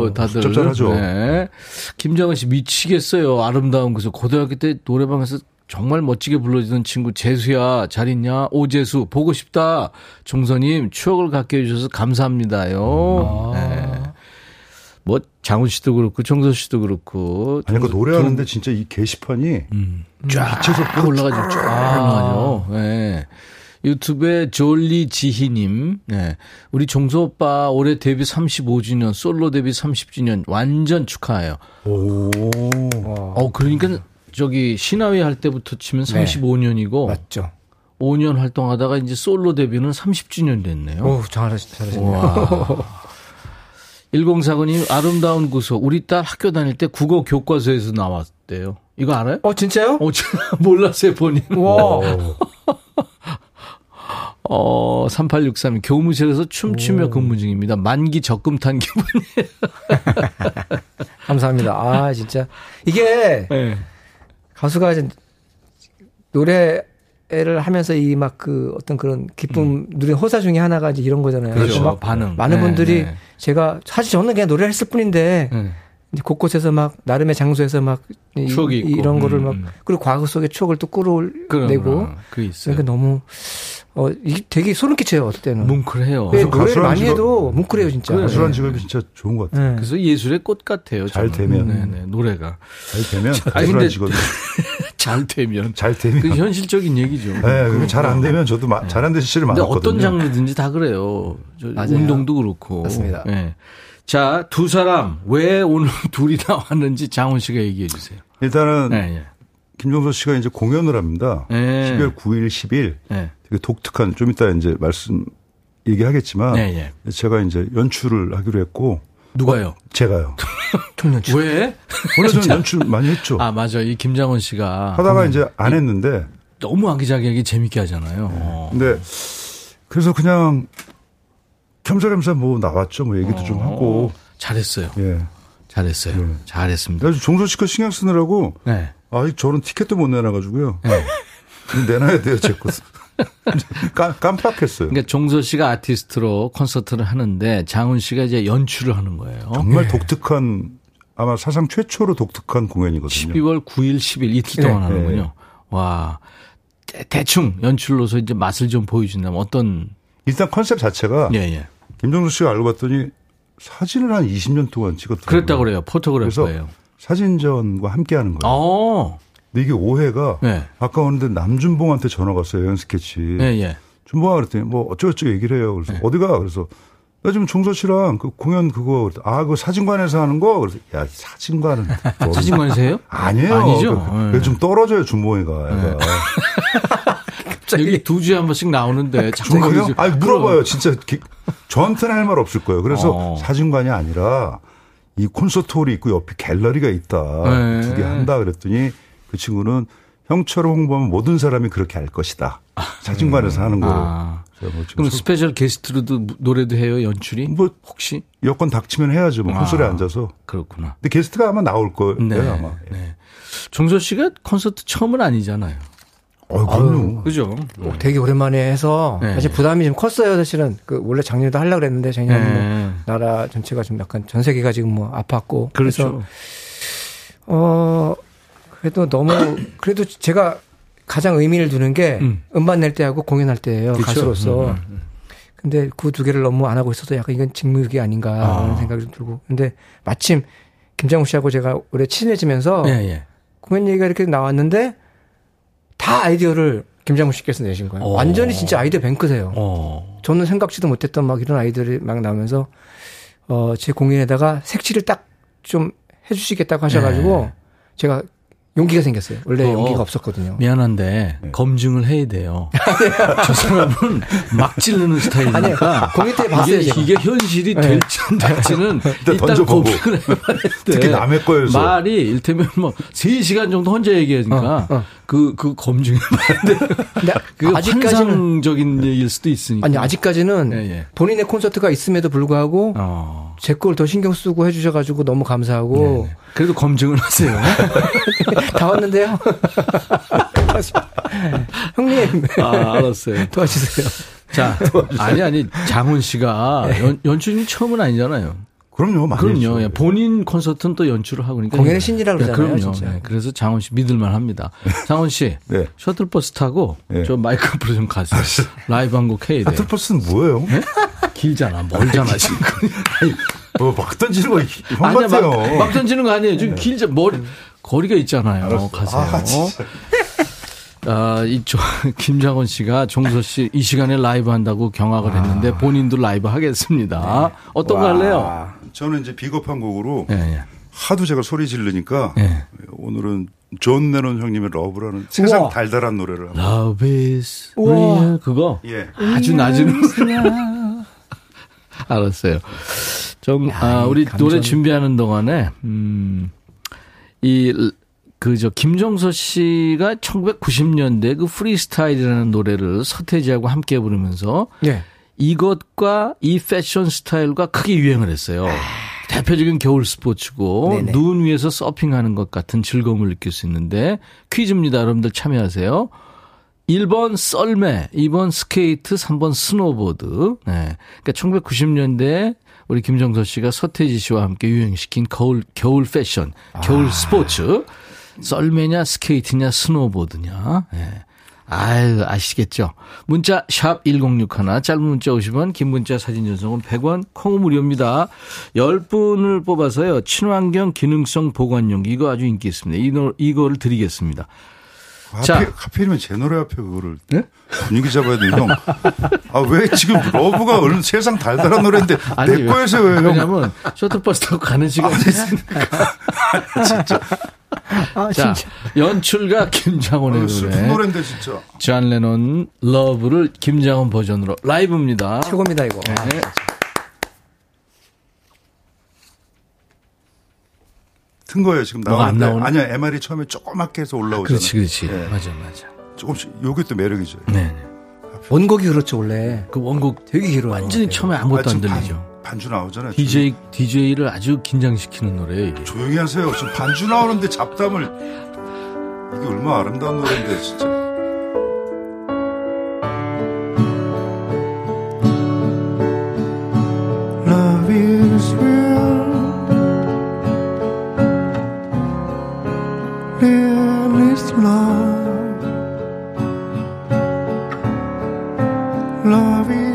A: 오 다들.
G: 짭짤하죠.
A: 네. 김정은 씨 미치겠어요. 아름다운 그래서 고등학교 때 노래방에서 정말 멋지게 불러주던 친구 재수야 잘 있냐 오재수 보고 싶다 종선님 추억을 갖게 해주셔서 감사합니다요. 아. 네. 뭐 장훈 씨도 그렇고 정선 씨도 그렇고
G: 아니 그 노래하는데 진짜 이 게시판이 음.
A: 쫙 빛에서 올라가지고 쫙 올라가죠. 네. 유튜브에 졸리 지희님, 네. 우리 종소 오빠 올해 데뷔 35주년, 솔로 데뷔 30주년 완전 축하해요. 오. 어, 그러니까 저기 신화위 할 때부터 치면 35년이고.
H: 네. 맞죠.
A: 5년 활동하다가 이제 솔로 데뷔는 30주년 됐네요.
H: 오, 잘하시, 잘하시네요.
A: 1049님, 아름다운 구속. 우리 딸 학교 다닐 때 국어 교과서에서 나왔대요. 이거 알아요?
H: 어, 진짜요?
A: 어, 몰랐어요, 본인. 와. 어, 3863. 교무실에서 춤추며 오. 근무 중입니다. 만기 적금 탄 기분이에요.
H: 감사합니다. 아, 진짜. 이게 네. 가수가 이제 노래를 하면서 이 막 그 어떤 그런 기쁨 음. 누린 호사 중에 하나가 이제 이런 거잖아요.
A: 그렇죠. 막 반응.
H: 많은 네, 분들이 네. 제가 사실 저는 그냥 노래를 했을 뿐인데 네. 곳곳에서 막 나름의 장소에서 막 추억이 이, 런 거를 막 음, 음. 그리고 과거 속의 추억을 또 끌어내고
A: 그.
H: 그러니까 너무 어, 이게 되게 소름 끼쳐요, 어떨 때는.
A: 뭉클해요.
H: 네, 노래를 많이 직업, 해도 뭉클해요, 진짜.
G: 가수란 직업이 진짜 좋은 것 같아요.
A: 네. 그래서 예술의 꽃 같아요.
G: 잘 저는. 되면.
A: 네네, 네, 노래가.
G: 잘 되면. 가수란 직업이.
A: 잘 되면.
G: 잘 되면.
A: 그 현실적인 얘기죠.
G: 네, 잘안 되면 저도 네. 잘안 되실 시를 많았거든요.
A: 어떤 장르든지 다 그래요. 운동도 그렇고.
H: 맞습니다.
A: 네. 자, 두 사람 왜 오늘 둘이 나왔는지 장훈 씨가 얘기해 주세요.
G: 일단은 네, 네. 김종서 씨가 이제 공연을 합니다.
A: 네.
G: 12월 9일, 10일. 네. 되게 독특한 좀 이따 이제 말씀 얘기하겠지만 네, 네. 제가 이제 연출을 하기로 했고
A: 누가요?
G: 어, 제가요.
A: 연출. 왜?
G: 원래 저는 연출 많이 했죠.
A: 아 맞아. 이 김장원 씨가
G: 하다가 이제 안 했는데
A: 너무 아기자기하게 재밌게 하잖아요.
G: 네. 근데 그래서 그냥 겸사겸사 뭐 나왔죠. 뭐 얘기도 어, 좀 하고
A: 잘했어요.
G: 예.
A: 잘했어요. 예. 잘했습니다.
G: 종소 씨가 신경 쓰느라고 네. 아, 저는 티켓도 못 내놔가지고요. 네. 내놔야 돼요, 제 것. 깜, 깜빡했어요.
A: 그러니까 종서 씨가 아티스트로 콘서트를 하는데 장훈 씨가 이제 연출을 하는 거예요.
G: 정말 네. 독특한 아마 사상 최초로 독특한 공연이거든요.
A: 12월 9일, 10일 이틀 동안 네. 하는군요. 네. 와. 대충 연출로서 이제 맛을 좀 보여준다면 어떤
G: 일단 컨셉 자체가 예, 예. 김정수 씨가 알고 봤더니 사진을 한 20년 동안 찍었더라고요.
A: 그랬다 그래요. 포토그래퍼예요.
G: 사진전과 함께 하는 거예요. 오. 근데 이게 오해가 네. 아까 오는데 남준봉한테 전화가 왔어요. 여행 스케치. 네, 예. 준봉아 그랬더니 뭐 어쩌고저쩌고 얘기를 해요. 그래서 네. 어디가? 그래서 나 지금 종서 씨랑 그 공연 그거 아, 그 사진관에서 하는 거? 그래서 야, 사진관은.
A: 사진관에서 해요?
G: 아니에요. 아니죠. 그, 네. 좀 떨어져요, 준봉이가. 네.
A: 여기 두 주에 한 번씩 나오는데
G: 정말요? 아니 물어봐요. 진짜 저한테는 할 말 없을 거예요. 그래서 어. 사진관이 아니라 이 콘서트 홀이 있고 옆에 갤러리가 있다. 네. 두개 한다 그랬더니 그 친구는 형처럼 홍보하면 모든 사람이 그렇게 할 것이다. 사진관에서 하는 거로. 아.
A: 뭐 그럼 special guest로도 노래도 해요, 연출이? 뭐 혹시
G: 여건 닥치면 해야죠. 뭐 콘솔에 아, 앉아서.
A: 그렇구나.
G: 근데 게스트가 아마 나올 거예요, 네, 아마. 네.
A: 종서 씨가 콘서트 처음은 아니잖아요.
G: 어, 그럼요.
A: 그죠.
H: 네. 되게 오랜만에 해서 네. 사실 부담이 좀 컸어요. 사실은 그 원래 작년에도 하려고 그랬는데 작년 네. 뭐 나라 전체가 좀 약간 전 세계가 지금 뭐 아팠고
A: 그렇죠. 그래서
H: 어 그래도 너무 그래도 제가 가장 의미를 두는 게 음. 음반 낼 때하고 공연할 때예요. 그렇죠. 가수로서. 음, 음, 음. 근데 그 두 개를 너무 안 하고 있어서 약간 이건 직무유기 아닌가라는 아. 생각이 좀 들고. 근데 마침 김장우 씨하고 제가 올해 친해지면서 예, 예. 공연 얘기가 이렇게 나왔는데 다 아이디어를 김장우 씨께서 내신 거예요. 어. 완전히 진짜 아이디어 뱅크세요. 어. 저는 생각지도 못했던 막 이런 아이디어들이 막 나오면서 어, 제 공연에다가 색칠을 딱 좀 해주시겠다고 하셔가지고 네. 제가 용기가 생겼어요. 원래 어, 용기가 없었거든요.
A: 미안한데 네. 검증을 해야 돼요. 저 사람은 막 찌르는 스타일이니까
H: 공연 때 봤어요.
A: 이게, 이게 현실이 네. 될지 안 될지는 일단, 일단 고민을 해봐야 돼.
G: 특히 남의 거에서
A: 말이 일테면 뭐 3 시간 정도 혼자 얘기하니까 어, 어. 그, 그 검증해봐야 돼. 그 아직까지는 얘기일 수도 있으니까.
H: 아니 아직까지는 예, 예. 본인의 콘서트가 있음에도 불구하고 어. 제걸 더 신경 쓰고 해주셔가지고 너무 감사하고. 네.
A: 그래도 검증을 하세요.
H: 다 왔는데요. 형님.
A: 아, 알았어요.
H: 도와주세요.
A: 자, 아니, 아니, 장훈 씨가 네. 연, 연출이 처음은 아니잖아요.
G: 그럼요, 많이
A: 그럼요. 예, 본인 콘서트는 또 연출을 하고 그러니까.
H: 공연의 신이라고 네, 그러잖아요. 그럼요. 네,
A: 그래서 장훈 씨 믿을만 합니다. 장훈 씨, 네. 셔틀버스 타고 네. 저 마이크 앞으로 좀 가세요. 라이브 한 곡 해야 돼.
G: 셔틀버스는 뭐예요? 네?
A: 길잖아, 멀잖아 지금.
G: 뭐막 던지는 거형 같아요.
A: 막, 막, 던지는 거 아니에요. 지금 네. 길자 머리 거리가 있잖아요. 알았어. 가세요. 아, 아, 이쪽, 김장훈 씨가 종서 씨 이 시간에 라이브 한다고 경악을 아. 했는데 본인도 라이브 하겠습니다. 네. 어떤 거 할래요?
G: 저는 이제 비겁한 곡으로 네, 네. 하도 제가 소리 지르니까 네. 오늘은 존 레논 형님의 Love라는 세상. 달달한 노래를.
A: Love is real. 그거? 예. 아주 낮은 노래. 알았어요. 좀, 야, 아, 우리 감정... 노래 준비하는 동안에, 음, 이, 그, 저, 김종서 씨가 1990년대 그 프리스타일이라는 노래를 서태지하고 함께 부르면서, 예. 이것과 이 패션 스타일과 크게 유행을 했어요. 아. 대표적인 겨울 스포츠고 네네. 눈 위에서 서핑하는 것 같은 즐거움을 느낄 수 있는데 퀴즈입니다. 여러분들 참여하세요. 1번 썰매, 2번 스케이트, 3번 스노보드. 네. 그러니까 1990년대 우리 김종서 씨가 서태지 씨와 함께 유행시킨 겨울 겨울 패션, 겨울 아. 스포츠. 썰매냐 스케이트냐 스노보드냐. 네. 아유, 아시겠죠? 문자 샵 1061, 짧은 문자 50원, 긴 문자 사진 전송은 100원, 콩 무료입니다. 10분을 뽑아서요. 친환경 기능성 보관용 이거 아주 인기 있습니다. 이거, 이거를 드리겠습니다.
G: 자. 하필, 하필이면 제 노래 앞에 그거를 네? 분위기 잡아야 돼, 형. 아, 왜 지금 Love가 얼마나 세상 달달한 노래인데 아니, 내 거에서 왜, 형.
A: 왜냐면 셔틀버스 타고 가는 시간이 있으니까.
G: 진짜.
A: 아, 자, 진짜. 연출가 김장훈의 아, 노래.
G: 노래 인데 진짜.
A: 존 레논 Love를 김장훈 버전으로 라이브입니다.
H: 최고입니다 이거. 네.
G: 튼 거예요 지금 나오는데 아니야 MR이 처음에 조그맣게 해서 올라오잖아요.
A: 그렇지 그렇지 네. 맞아 맞아.
G: 조금씩 요게 또 매력이죠.
A: 네.
H: 원곡이 그렇죠 원래.
A: 그 원곡 되게 길어. 완전히 처음에 아무것도 안 들리죠.
G: 반주 나오잖아요.
A: DJ DJ를 아주 긴장시키는 노래.
G: 조용히 하세요. 지금 반주 나오는데 잡담을 이게 얼마나 아름다운 노래인데 진짜. Love you.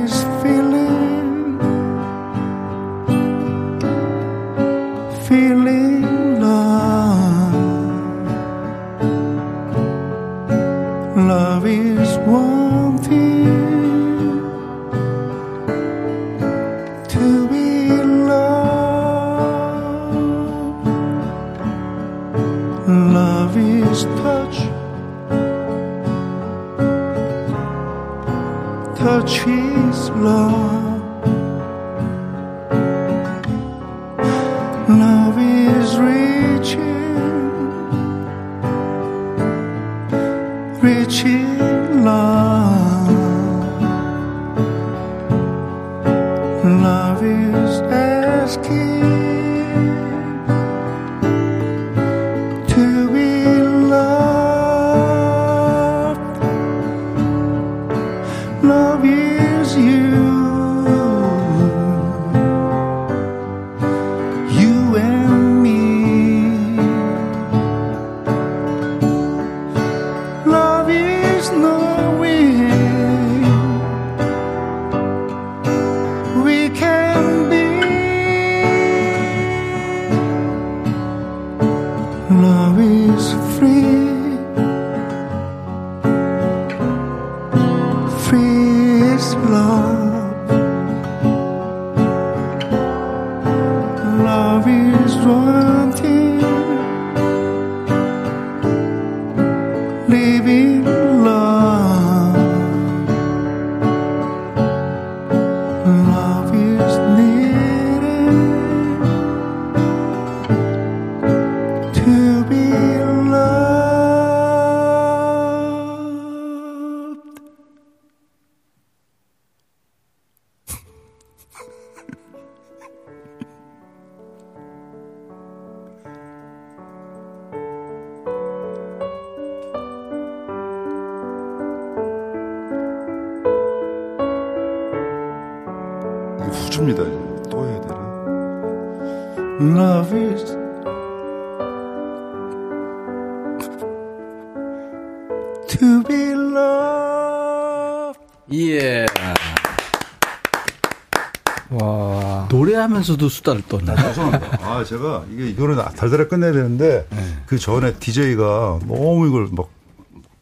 A: 하면서도 수다를 떴나?
G: 아, 죄송합니다. 아, 제가 이게 이거는 달달하게 끝내야 되는데 네. 그 전에 DJ가 너무 이걸 막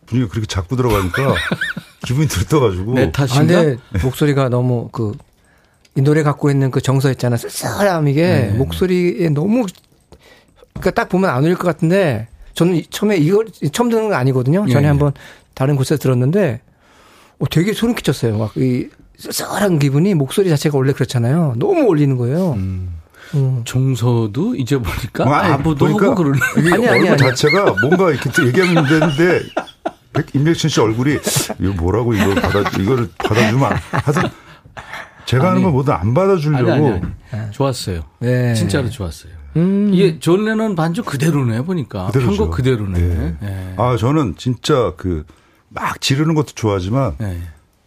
G: 분위기가 그렇게 자꾸 들어가니까 기분이 들떠가지고.
H: 내 탓인가? 아, 근데 목소리가 너무 그 이 노래 갖고 있는 그 정서 있잖아. 쓸쓸함 이게 네. 목소리에 너무 그러니까 딱 보면 안 울릴 것 같은데 저는 처음에 이걸 처음 듣는 건 아니거든요. 전에 네. 한번 다른 곳에서 들었는데 어, 되게 소름 끼쳤어요. 막 이 쓸쓸한 기분이 목소리 자체가 원래 그렇잖아요. 너무 올리는 거예요. 음.
A: 음. 종서도 이제 보니까 뭐, 아부도 보니까 하고 그러네.
G: 아니, 아니, 얼굴 아니. 자체가 뭔가 이렇게 얘기하면 되는데 임백천 씨 얼굴이 이거 뭐라고 이걸 받아 이거를 받아주면 하여튼 제가 하는 거 모두 안 받아주려고 아니, 아니,
A: 아니. 좋았어요. 네. 진짜로 좋았어요. 음. 이게 존 레논 반주 그대로네 보니까 편곡 그대로네. 네.
G: 네. 아 저는 진짜 그 막 지르는 것도 좋아하지만. 네.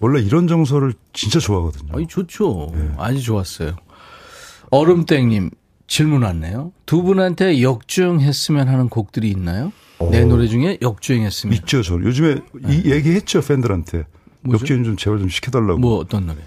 G: 원래 이런 정서를 진짜 좋아하거든요.
A: 아니, 좋죠. 네. 아주 좋았어요. 얼음땡님 질문 왔네요. 두 분한테 역주행했으면 하는 곡들이 있나요? 오. 내 어. 노래 중에 역주행했으면.
G: 있죠, 저. 요즘에 네. 이 얘기했죠, 팬들한테. 뭐죠? 역주행 좀 제발 좀 시켜달라고.
A: 뭐 어떤 노래?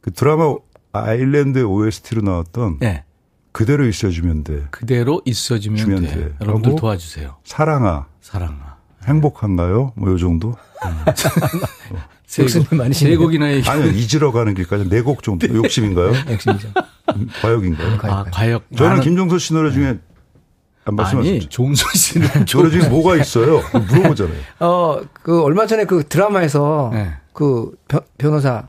G: 그 드라마 아일랜드 OST로 나왔던 네. 그대로 있어주면 돼.
A: 그대로 있어주면 돼. 돼. 여러분들 도와주세요.
G: 사랑아.
A: 사랑아.
G: 행복한가요? 뭐 요 정도? 음.
H: 욕심이 많이
A: 세 곡이나 얘기.
G: 아니요, 잊으러 가는 길까지 네 곡 정도. 욕심인가요?
H: 욕심이죠.
G: 음, 과역인가요?
A: 아, 과역.
G: 저는 김종서 씨 노래 중에 안 말씀하셨죠? 아니,
A: 종서 씨는
G: 노래 중에 뭐가 있어요? 물어보잖아요.
H: 어, 그 얼마 전에 그 드라마에서 네. 그 변, 변호사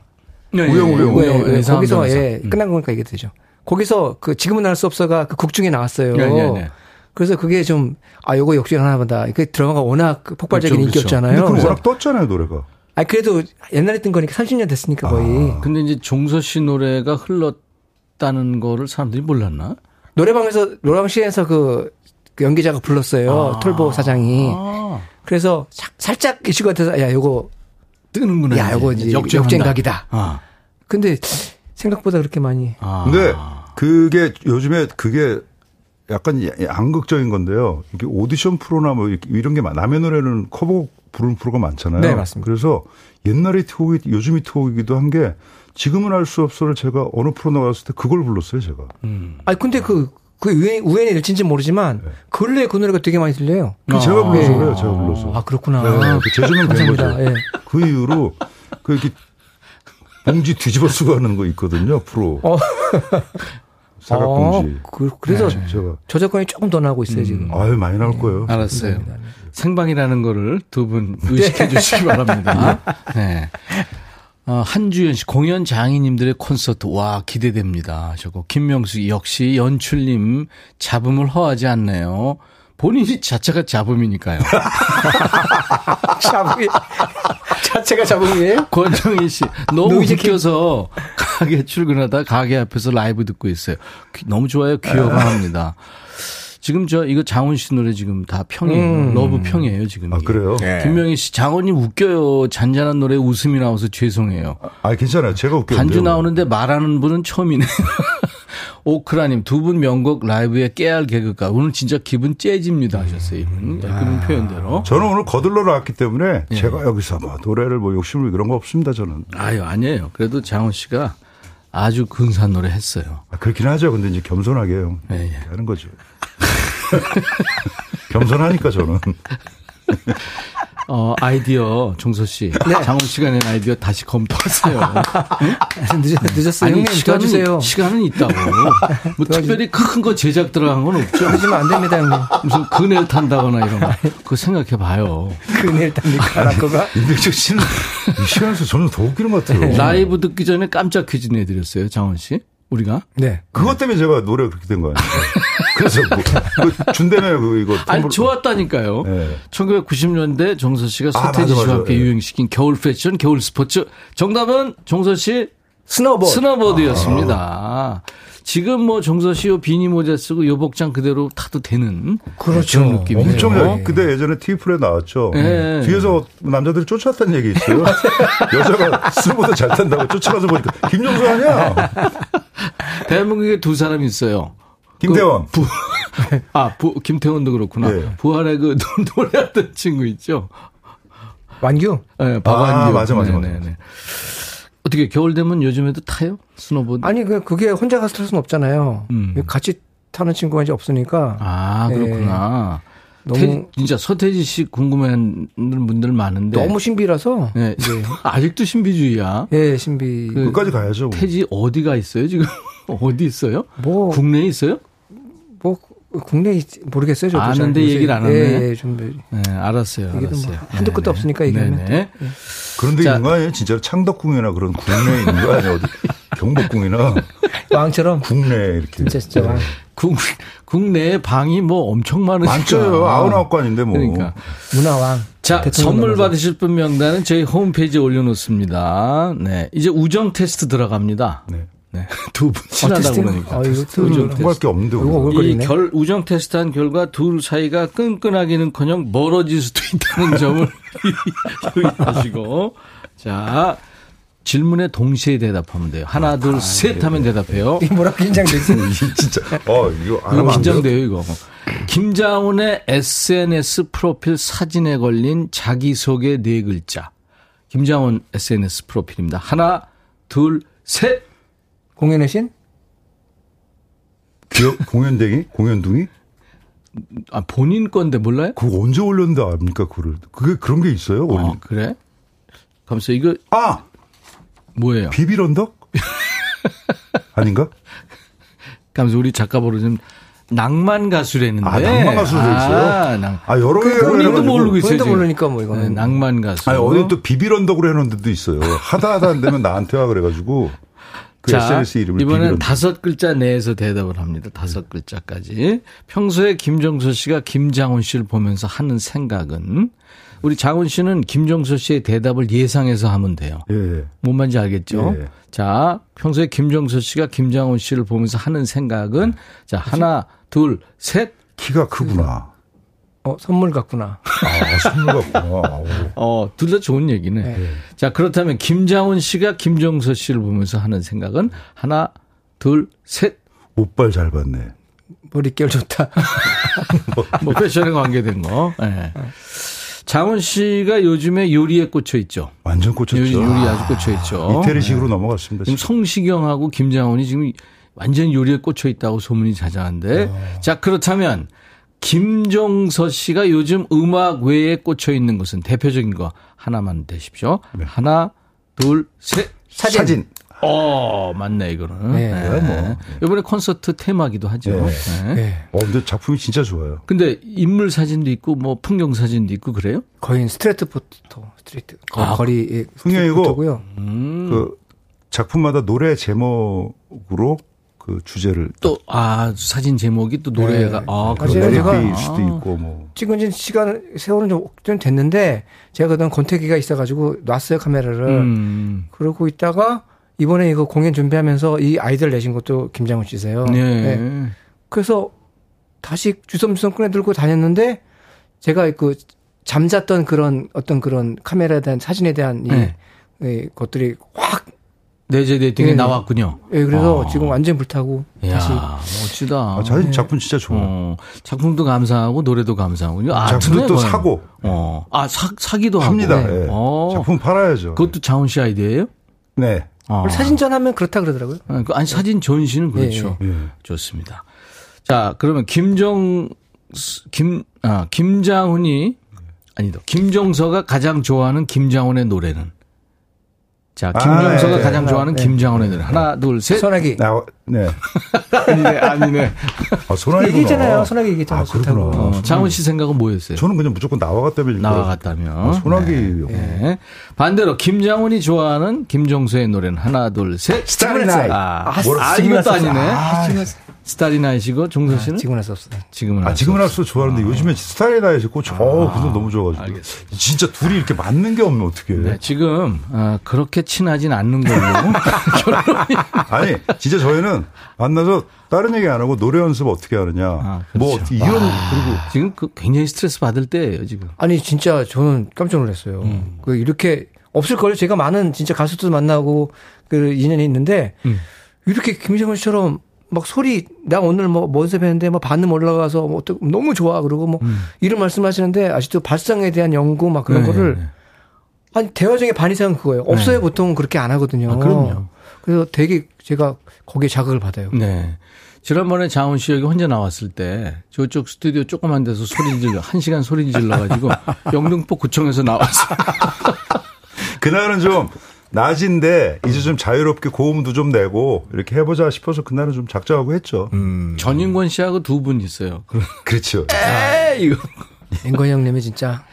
G: 네, 우영 우영
H: 우영 네, 네, 거기서 예, 음. 끝난 거니까 이게 되죠. 거기서 그 지금은 알 수 없어가 그 극 중에 나왔어요. 네, 네, 네. 그래서 그게 좀, 아, 요거 역시 하나 보다. 그 드라마가 워낙 복발적인 그렇죠, 인기였잖아요.
G: 그렇죠. 근데 워낙 떴잖아요, 노래가.
H: 아 그래도 옛날에 뜬 거니까 30년 됐으니까 거의.
A: 아. 근데 이제 종서 씨 노래가 흘렀다는 거를 사람들이 몰랐나?
H: 노래방에서 노래방실에서 그, 그 연기자가 불렀어요. 아. 톨보 사장이. 아. 그래서 사, 살짝 이슈가 돼서 야 요거
A: 뜨는구나.
H: 야 이제 역쟁각이다. 아. 근데 생각보다 그렇게 많이.
G: 아. 근데 그게 요즘에 그게 약간 양극적인 건데요. 이게 오디션 프로나 뭐 이런 게 남의 노래는 커버곡 부르는 프로가 많잖아요.
H: 네, 맞습니다.
G: 그래서 옛날 히트곡이 요즘 히트곡이기도 한 게 지금은 알 수 없어를 제가 어느 프로 나갔을 때 그걸 불렀어요, 제가.
H: 음. 아니 근데 그, 그 우연, 우연이 일진지 모르지만 네. 근래 그 노래가 되게 많이 들려요.
G: 그 아. 제가 불러서 네. 그래요, 제가 불러서.
H: 아 그렇구나.
G: 네, 그 재조명 된 거죠. 네. 그 이후로 그 이렇게 봉지 뒤집어 쓰고 하는 거 있거든요, 프로. 어. 사각 봉지.
H: 아, 그, 래서 네. 제가 저작권이 조금 더 나고 있어요, 지금.
G: 음. 아유, 많이 나올 거예요.
A: 알았어요. 생방이라는 거를 두 분 의식해 주시기 바랍니다. 네. 어, 한주연 씨 공연 장인님들의 콘서트 와 기대됩니다 하셨고 김명수 역시 연출님 잡음을 허하지 않네요. 본인이 자체가 잡음이니까요.
H: 잡음이 자체가 잡음이에요?
A: 권정희 씨 너무 웃겨서 가게 출근하다 가게 앞에서 라이브 듣고 있어요. 너무 좋아요. 귀여워 합니다. 지금 저 이거 장훈 씨 노래 지금 다 평이에요. 음. Love 평이에요 지금.
G: 아 그래요?
A: 네. 김명희 씨 장훈님 웃겨요. 잔잔한 노래 웃음이 나와서 죄송해요.
G: 아 괜찮아요. 제가 웃겨요.
A: 반주 나오는데 말하는 분은 처음이네요. 오크라님 두 분 명곡 라이브에 깨알 개그가 오늘 진짜 기분 째집니다 하셨어요 이분 아. 그분 표현대로.
G: 저는 오늘 거들러 나왔기 때문에 예. 제가 여기서 뭐 노래를 뭐 욕심을 그런 거 없습니다 저는.
A: 아유 아니에요. 그래도 장훈 씨가 아주 근사한 노래 했어요.
G: 아, 그렇긴 하죠. 근데 이제 겸손하게 예, 예. 하는 거죠. 겸손하니까 저는.
A: 어, 아이디어, 종서 씨. 네. 장훈 씨가 낸 아이디어 다시 검토하세요.
H: 늦, 늦었어요. 아니, 형님, 시간은, 도와주세요.
A: 시간은 있다고. 뭐 특별히 큰 거 제작 들어간 건 없죠.
H: 하지면 안 됩니다, 형님.
A: 무슨 그네를 탄다거나 이런 거. 그거 생각해 봐요.
H: 그네를 탑니까? 라커가?
G: 임백천 씨는 이 시간에서 저는 더 웃기는 것 같아요.
A: 라이브 듣기 전에 깜짝 퀴즈 내드렸어요, 장훈 씨. 우리가?
H: 네.
G: 그것 때문에 제가 노래가 그렇게 된 거예요. 그래서 뭐, 그 준대면 그 이거
A: 아니 좋았다니까요. 네. 1990년대 종서 씨가 아, 서태지 씨와 함께 네. 유행시킨 겨울 패션, 겨울 스포츠. 정답은 종서 씨
H: 스노보드.
A: 스노보드였습니다. 아. 지금 뭐 종서 씨요 비니 모자 쓰고 요 복장 그대로 타도 되는
H: 그렇죠.
A: 그런 느낌이에요.
G: 엄청 네. 그때 예전에 TV프에 나왔죠. 네. 뒤에서 남자들이 쫓아왔다는 얘기 있어요. 여자가 스노보드 잘 탄다고 쫓아가서 보니까 김종서 아니야.
A: 대한민국에 두 사람이 있어요.
G: 김태원.
A: 그 부, 아, 부, 김태원도 그렇구나. 네. 부활의 그 노래하던 친구 있죠.
H: 완규?
A: 네, 박완규. 아,
G: 맞아, 맞아, 맞아. 네네.
A: 어떻게 겨울 되면 요즘에도 타요? 스노보드?
H: 아니, 그, 그게 혼자 가서 탈 수는 없잖아요. 음. 같이 타는 친구가 이제 없으니까.
A: 아, 그렇구나. 네. 너무 태, 진짜 서태지 씨 궁금해하는 분들 많은데
H: 너무 신비라서
A: 네. 네. 아직도 신비주의야.
H: 예, 신비.
G: 그 끝까지 가야죠.
A: 뭐. 태지 어디가 있어요 지금? 어디 있어요? 뭐 국내에 있어요?
H: 뭐 국내 모르겠어요. 저도
A: 아는데 얘기를 안 하네. 예,
H: 예, 좀
A: 네, 알았어요.
H: 뭐
A: 알았어요.
H: 뭐 한도 끝도 없으니까 얘기하면. 네.
G: 그런데 있는 거 아니에요? 진짜로 창덕궁이나 그런 국내에 있는 거 아니에요? 어디 경복궁이나
H: 왕처럼
G: 국내 이렇게.
H: 진짜 진짜 왕.
A: 국, 국내에 방이 뭐 엄청 많으니까.
G: 많죠. 아흔아홉 관인데 뭐.
A: 그러니까.
H: 문화왕.
A: 자, 선물 받으실 분 명단은 저희 홈페이지에 올려놓습니다. 네. 이제 우정 테스트 들어갑니다. 네. 네. 두 분 친하다고 어, 그러니까. 아,
G: 이거 우정 테스트. 게 없는데.
A: 이 결, 우정 테스트한 결과 둘 사이가 끈끈하기는커녕 멀어질 수도 있다는 점을 유의하시고. 자, 질문에 동시에 대답하면 돼요. 하나, 둘, 아, 셋 네. 하면 대답해요.
H: 이 뭐라 긴장되지?
G: 진짜. 어, 이거
A: 이거 긴장돼요, 이거. 김장훈의 SNS 프로필 사진에 걸린 자기소개 네 글자. 김장훈 SNS 프로필입니다. 하나, 둘, 셋.
H: 공연의 신?
G: 기억, 공연댕이? 공연둥이?
A: 아, 본인 건데 몰라요?
G: 그거 언제 올렸는데 압니까, 그걸? 그게 그런 게 있어요?
A: 아, 그래? 감사 이거.
G: 아!
A: 뭐예요?
G: 비빌언덕? 아닌가?
A: 감사 우리 작가 버릇은 낭만 가수라는데.
G: 아, 낭만 가수도 아, 있어요? 낭... 아, 여러 개.
A: 그 본인도 모르고 있어요. 본인도
H: 모르니까 뭐 이거는. 네,
A: 낭만 가수.
G: 아니, 어디 또 비빌언덕으로 해놓은 데도 있어요. 하다 하다 안 되면 나한테 와 그래가지고. 그
A: 자, 이번엔 다섯 글자 내에서 대답을 합니다. 다섯 글자까지. 평소에 김정수 씨가 김장훈 씨를 보면서 하는 생각은 우리 장훈 씨는 김정수 씨의 대답을 예상해서 하면 돼요.
G: 예.
A: 뭔 말인지 알겠죠? 예. 자, 평소에 김정수 씨가 김장훈 씨를 보면서 하는 생각은 자, 하나, 둘, 셋.
G: 키가 크구나.
H: 어, 선물 같구나.
G: 아, 선물 같구나.
A: 어, 둘 다 좋은 얘기네. 네. 자, 그렇다면 김장훈 씨가 김정서 씨를 보면서 하는 생각은 하나, 둘, 셋.
G: 옷발 잘 봤네.
H: 머릿결 좋다.
A: 뭐 패션에 관계된 거. 네. 장훈 씨가 요즘에 요리에 꽂혀 있죠.
G: 완전 꽂혔죠. 요리,
A: 요리 아주 꽂혀 있죠.
G: 이태리식으로 네. 넘어갔습니다.
A: 지금 성시경하고 김장훈이 지금 완전 요리에 꽂혀 있다고 소문이 자자한데. 어. 자, 그렇다면 김종서 씨가 요즘 음악 외에 꽂혀 있는 것은 대표적인 거 하나만 대십시오. 네. 하나, 둘, 셋.
H: 사진. 사진.
A: 어, 맞네, 이거는. 네. 네. 뭐. 이번에 콘서트 테마기도 하죠. 네.
G: 네. 네. 어, 근데 작품이 진짜 좋아요.
A: 근데 인물 사진도 있고, 뭐, 풍경 사진도 있고, 그래요?
H: 거의 straight photo, straight. 아, 거리.
G: 풍경이고, 음. 그 작품마다 노래 제목으로 그 주제를
A: 또 아 사진 제목이 또 노래가 네. 아
G: 그래요 제가 수도 있고 뭐
H: 찍은 지 시간 세월은 좀, 좀 됐는데 제가 그동안 권태기가 있어가지고 놨어요 카메라를 음. 그러고 있다가 이번에 이거 공연 준비하면서 이 아이디어를 내신 것도 김장훈 씨세요. 네. 네. 그래서 다시 주섬주섬 꺼내 들고 다녔는데 제가 그 잠잤던 그런 어떤 그런 카메라에 대한 사진에 대한 이, 네. 이 것들이 확
A: 내재 데이팅에 네. 나왔군요.
H: 예, 그래서 아. 지금 완전 불타고
A: 이야, 다시 멋지다.
G: 아, 자, 작품 진짜 좋아. 어,
A: 작품도 감사하고 노래도 감사하고요.
G: 아, 작품도 또 사고.
A: 어, 아 사, 사기도
G: 합니다.
A: 하고.
G: 네. 어. 작품 팔아야죠.
A: 그것도 자훈 씨 아이디어예요?
G: 네.
H: 아. 사진전 하면 그렇다 그러더라고요.
A: 아, 그, 아니 사진 전시는 그렇죠. 네. 좋습니다. 자, 그러면 김정 김 아, 김장훈이 아니다. 김정서가 가장 좋아하는 김장훈의 노래는 자, 김정서가 아, 네, 가장 좋아하는 네. 김장훈의 노래. 하나, 둘, 셋.
H: 소나기. 나,
G: 네.
A: 아니네, 아니네.
G: 아, 소나기.
H: 얘기했잖아요. 소나기 얘기했잖아요.
G: 아, 그렇구나. 어,
A: 장훈 씨 생각은 뭐였어요?
G: 저는 그냥 무조건 나와갔다면.
A: 나와갔다면. 아,
G: 소나기. 네. 네.
A: 반대로 김장훈이 좋아하는 김정서의 노래는 하나, 둘, 셋.
G: 스타리 나이.
A: 아, 아, 아 이것도 아니네. 아, 스타리 나이시고 종서 씨는? 아,
H: 지금은 할수 없어요.
A: 지금은
G: 아, 지금은 할수 좋아하는데 아. 요즘에 스타리 나이시 꽂혀. 어, 그도 너무 좋아가지고. 알겠습니다. 진짜 둘이 이렇게 맞는 게 없면 어떻게
A: 네, 지금, 어, 그렇게 친하진 않는 걸로.
G: 아니, 진짜 저희는 만나서 다른 얘기 안 하고 노래 연습 어떻게 하느냐. 아, 뭐 그렇죠. 뭐, 이런, 그리고.
A: 지금 그 굉장히 스트레스 받을 때예요, 지금.
H: 아니, 진짜 저는 깜짝 놀랐어요. 음. 그 이렇게 없을 걸요? 제가 많은 진짜 가수들 만나고 그 인연이 있는데, 음. 이렇게 김정은 씨처럼 막 소리 나 오늘 뭐 연습했는데 뭐 반음 올라가서 뭐 너무 좋아 그러고 뭐 음. 이런 말씀하시는데 아직도 발성에 대한 연구 막 그런 네, 거를 네. 아니 대화 중에 반 이상은 그거예요. 없어요 네. 보통 그렇게 안 하거든요.
A: 아, 그럼요.
H: 그래서 되게 제가 거기에 자극을 받아요.
A: 네. 지난번에 장훈 씨 여기 혼자 나왔을 때 저쪽 스튜디오 조그만 데서 소리 질러 한 시간 소리 질러 가지고 영등포 구청에서 나왔어.
G: 그날은 좀 낮인데 이제 좀 자유롭게 고음도 좀 내고 이렇게 해보자 싶어서 그날은 좀 작정하고 했죠. 음.
A: 전인권 씨하고 두 분 있어요.
G: 그렇죠.
A: 에이, 이거.
H: 인권 형님이 진짜.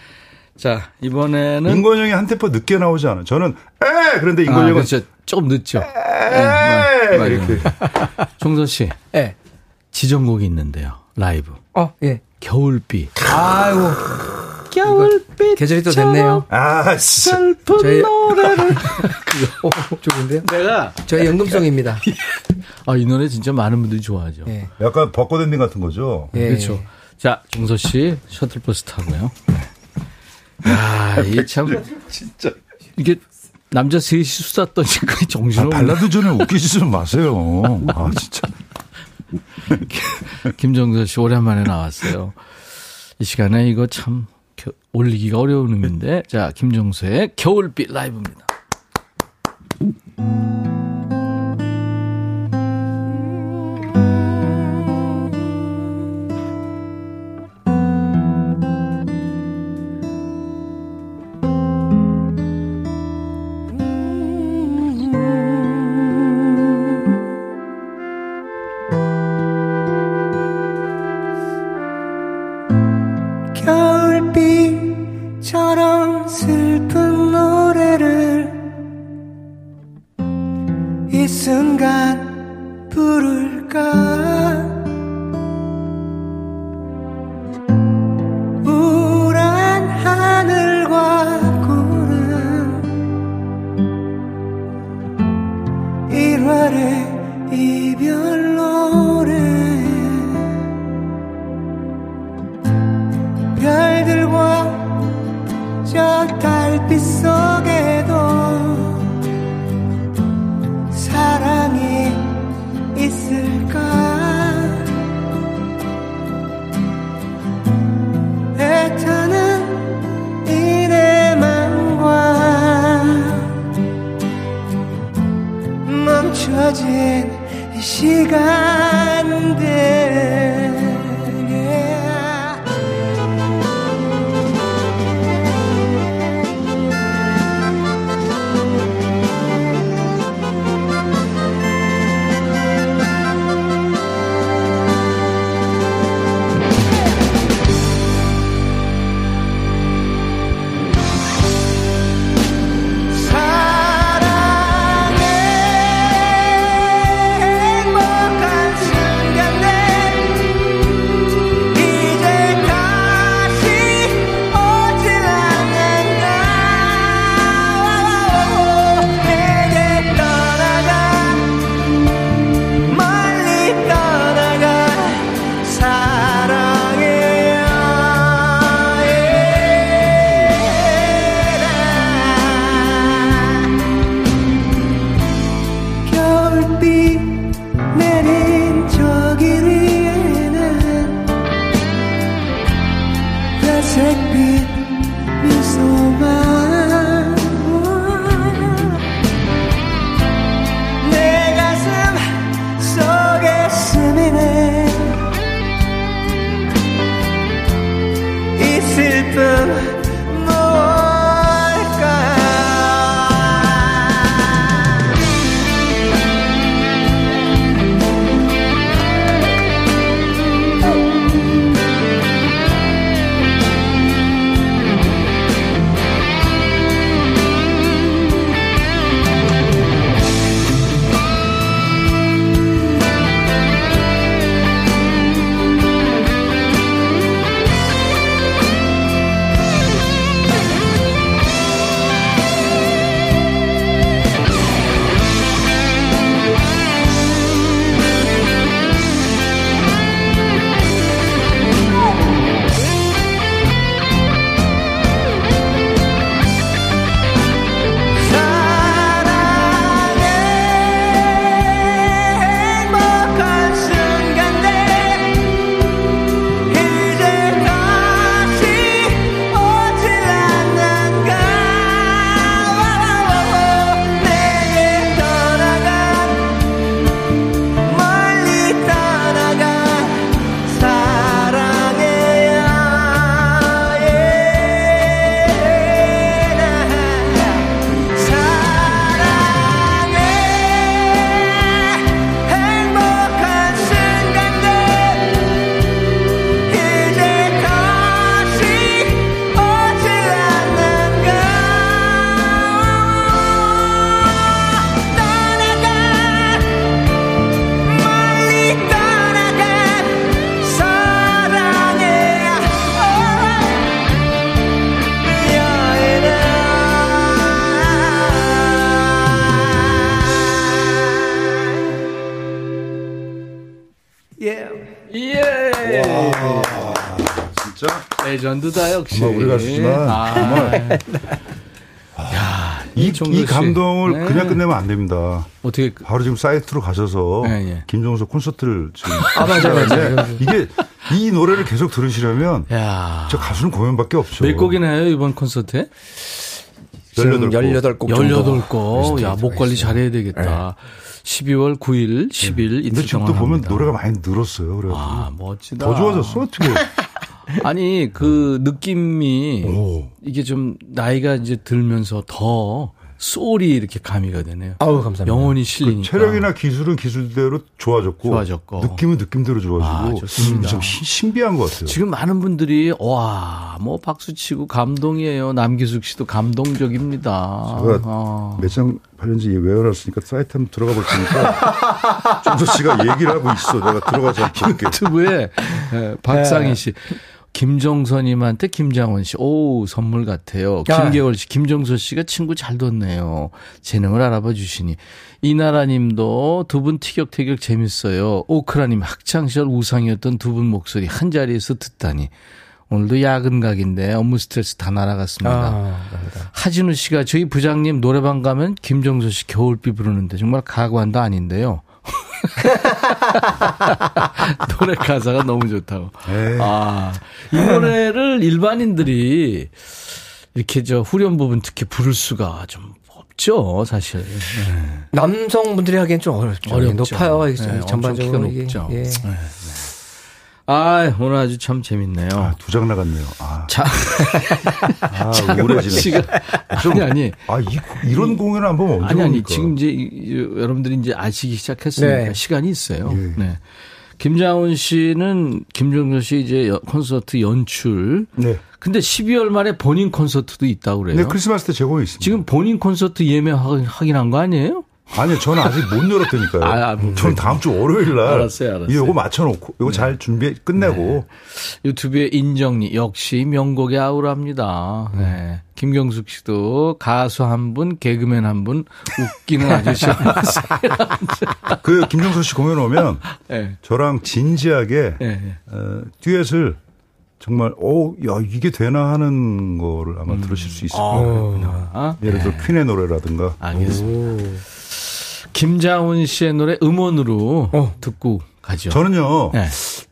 A: 자, 이번에는.
G: 인권 형이 한 템포 늦게 나오지 않아. 저는, 에! 그런데 인권 아, 형은.
A: 그렇죠. 조금 늦죠.
G: 에! 네, 이렇게.
A: 총선 씨.
H: 예.
A: 지정곡이 있는데요. 라이브.
H: 어, 예.
A: 겨울비.
H: 아이고.
A: 겨울비
H: 계절이 또 됐네요.
G: 아.
A: 슬픈 저희... 노래를.
H: 어, 좋은데요?
A: 내가
H: 저희 연금송입니다.
A: 아, 이 노래 진짜 많은 분들이 좋아하죠.
G: 예. 약간 벚꽃 엔딩 같은 거죠.
A: 예. 그렇죠. 자, 정서 씨 셔틀버스 타고요. 야, 이게 참 진짜 이게 남자 셋이 수다 떠니까 정신없
G: 아, 발라드 전에 웃기지 좀 마세요. 아, 진짜.
A: 김정서 씨 오랜만에 나왔어요. 이 시간에 이거 참 올리기가 어려운 음인데 자 김정수의 겨울빛 라이브입니다. 멈춰진 이 시간. 역시.
G: 우리 가수지만 아. 정말. 야, 이, 이 감동을 네. 그냥 끝내면 안 됩니다. 어떻게 바로 지금 사이트로 가셔서 네, 네. 김종서 콘서트를 지금 아 맞아 맞아 이게 이 노래를 계속 들으시려면 야. 저 가수는 공연밖에 없죠.
A: 몇 곡이나요 이번 콘서트에?
H: 18곡. 18곡.
A: 18곡. 야, 목 관리 잘해야 되겠다. 네. 12월 9일, 10일
G: 이틀 지금 또 보면 노래가 많이 늘었어요. 그래 아, 멋지다. 더 좋아졌어, 어떻게.
A: 아니, 그 느낌이 오. 이게 좀 나이가 이제 들면서 더 소울이 이렇게 가미가 되네요.
H: 아우 감사합니다.
A: 영혼이 실리니까. 그
G: 체력이나 기술은 기술대로 좋아졌고, 좋아졌고. 느낌은 느낌대로 좋아지고 아, 좋습니다. 좀 신비한 것 같아요.
A: 지금 많은 분들이 와 뭐 박수 치고 감동이에요. 남기숙 씨도 감동적입니다.
G: 제가 아. 매장 발연지 외워놨으니까 사이트 한번 들어가 볼 테니까 정서 씨가 얘기를 하고 있어. 내가 들어가서 볼게.
A: 유튜브에 네, 박상희 씨. 김정선님한테 김장원 씨, 오, 선물 같아요. 김계월 씨, 김정선 씨가 친구 잘 뒀네요. 재능을 알아봐 주시니. 이나라 님도 두 분 티격태격 재밌어요. 오크라님, 학창시절 우상이었던 두 분 목소리 한 자리에서 듣다니. 오늘도 야근 각인데 업무 스트레스 다 날아갔습니다. 아, 하진우 씨가 저희 부장님 노래방 가면 김정선 씨 겨울비 부르는데 정말 가관도 아닌데요. 노래 가사가 너무 좋다고. 에이. 아, 이 노래를 일반인들이 이렇게 저 후렴 부분 특히 부를 수가 좀 없죠, 사실. 네.
H: 남성분들이 하기엔 좀 어렵죠. 어렵죠. 높아요, 네, 전반적으로
A: 이게. 높죠. 예. 네. 네. 아, 오늘 아주 참 재밌네요. 아,
G: 두 장 나갔네요. 아. 자. 아, 우울해지네.
A: 아니, 아니.
G: 아, 이, 이런 공연을 한번 언제 아니, 아니.
A: 지금 이제 여러분들이 이제 아시기 시작했으니까 네. 시간이 있어요. 예. 네. 김장훈 씨는 김정선 씨 이제 콘서트 연출. 네. 근데 12월 말에 본인 콘서트도 있다고 그래요.
G: 네, 크리스마스 때 제공이 있습니다.
A: 지금 본인 콘서트 예매 확인한 거 아니에요?
G: 아니요, 저는 아직 못 열었다니까요. 아, 아, 뭐, 저는 다음 주 월요일 날. 알았어요, 알았어요. 이거 맞춰놓고, 이거 네. 잘 준비해, 끝내고.
A: 네. 유튜브에 인정리, 역시 명곡의 아우라입니다. 네. 네. 김경숙 씨도 가수 한 분, 개그맨 한 분, 웃기는 아저씨였어요.
G: 그, 김경숙 씨 공연 오면, 네. 저랑 진지하게, 네. 어, 듀엣을 정말 오, 야 이게 되나 하는 거를 아마 음. 들으실 수 있을 거예요. 아, 예를 들어 네. 퀸의 노래라든가.
A: 알겠습니다. 오. 김장훈 씨의 노래 음원으로 어. 듣고 가죠.
G: 저는요. 네.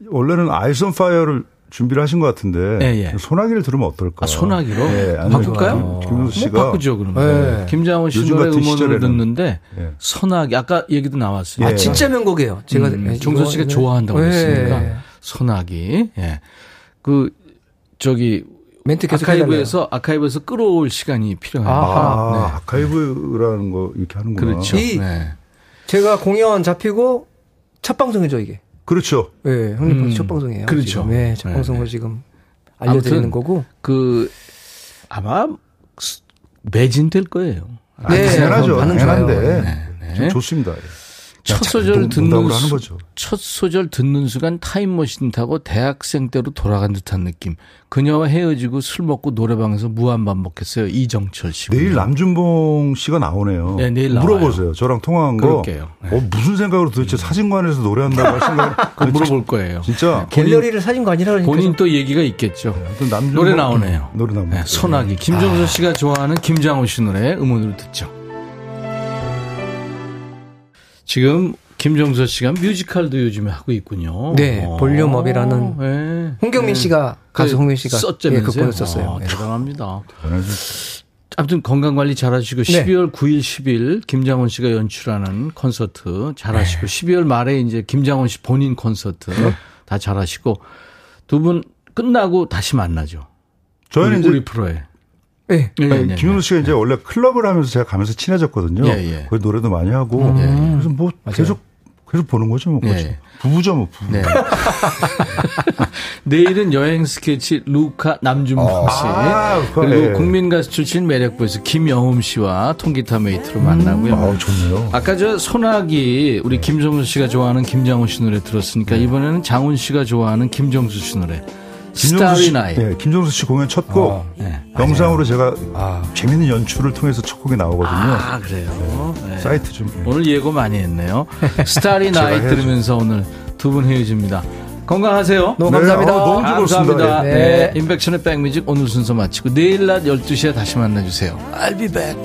G: 원래는 Ice on Fire를 준비를 하신 것 같은데 네, 예. 소나기를 들으면 어떨까?
A: 아, 소나기로? 네, 바꿀까요? 김현수 씨가 뭐 바꾸죠 그러면. 네. 김장훈 씨 노래 음원으로 듣는데 네. 소나기 아까 얘기도 나왔어요.
H: 아 진짜 명곡이에요. 제가
A: 음, 종서 씨가 네. 좋아한다고 했으니까 소나기. 예. 그 저기 멘트 계속 아카이브에서 해달래요. 아카이브에서 끌어올 시간이 필요해요.
G: 아, 네. 아카이브라는 거 이렇게 하는구나.
A: 그렇죠. 이, 네.
H: 제가 공연 잡히고 첫 방송이죠 이게.
G: 그렇죠.
H: 네, 형님 음, 첫 방송이에요.
A: 그렇죠.
H: 지금. 네, 첫 네. 방송으로 지금 알려드리는 거고.
A: 그 아마 매진될 거예요.
G: 네, 당연하죠. 당연한데 네, 네. 좋습니다.
A: 첫 소절 듣는 수, 첫 소절 듣는 순간 타임머신 타고 대학생 때로 돌아간 듯한 느낌. 그녀와 헤어지고 술 먹고 노래방에서 무한 반복했어요. 이정철 씨.
G: 내일 남준봉 씨가 나오네요. 네, 내일 물어보세요. 나와요. 저랑 통화한 거. 그럴게요. 네. 어, 무슨 생각으로 도대체 음. 사진관에서 노래한다고 할 생각?
A: 그 물어볼 거예요.
G: 진짜
H: 네. 갤러리를 사진관이라고
A: 본인 또 얘기가 있겠죠. 네, 노래 나오네요.
G: 노래 나옵니다. 네,
A: 소나기. 김종서 씨가 좋아하는 김장호 씨 노래 음원으로 듣죠. 지금 김정서 씨가 뮤지컬도 요즘에 하고 있군요.
H: 네, 어. 볼륨업이라는 네. 홍경민 네. 씨가 가수 그 홍민 씨가
A: 썼잖아요. 예,
H: 그걸 썼어요. 아,
A: 네. 대단합니다. 아무튼 건강 관리 잘하시고 네. 12월 9일, 10일 김장원 씨가 연출하는 콘서트 잘하시고 네. 12월 말에 이제 김장원 씨 본인 콘서트 네. 다 잘하시고 두 분 끝나고 다시 만나죠.
G: 저희는
A: 우리, 우리 프로에.
G: 네. 예, 예, 김현우 씨가 이제 원래 클럽을 하면서 제가 가면서 친해졌거든요. 예, 예. 거기 노래도 많이 하고. 음. 그래서 뭐 맞아요. 계속 계속 보는 거죠, 뭐. 네. 부부죠, 뭐. 부부. 네.
A: 내일은 여행 스케치 루카 남준봉 아, 씨. 아, 그리고 네. 국민가수 출신 매력부에서 김영흠 씨와 통기타 mate로 만나고요. 음,
G: 아, 좋네요.
A: 아까 저 소나기 우리 김정수 씨가 좋아하는 김장훈 씨 노래 들었으니까 네. 이번에는 장훈 씨가 좋아하는 김정수 씨 노래. 스타리 씨, 나이.
G: 네, 김정수 씨 공연 첫 곡. 어, 네. 영상으로 제가 아. 재밌는 연출을 통해서 첫 곡이 나오거든요.
A: 아, 그래요?
G: 네. 사이트 좀.
A: 오늘 예고 많이 했네요. 스타리 나이 들으면서 오늘 두 분 헤어집니다. 건강하세요.
H: 너무 감사합니다. 네, 어,
A: 너무 감사합니다. 네. 네. 인백션의 백뮤직 오늘 순서 마치고 내일 낮 12시에 다시 만나주세요. I'll be back.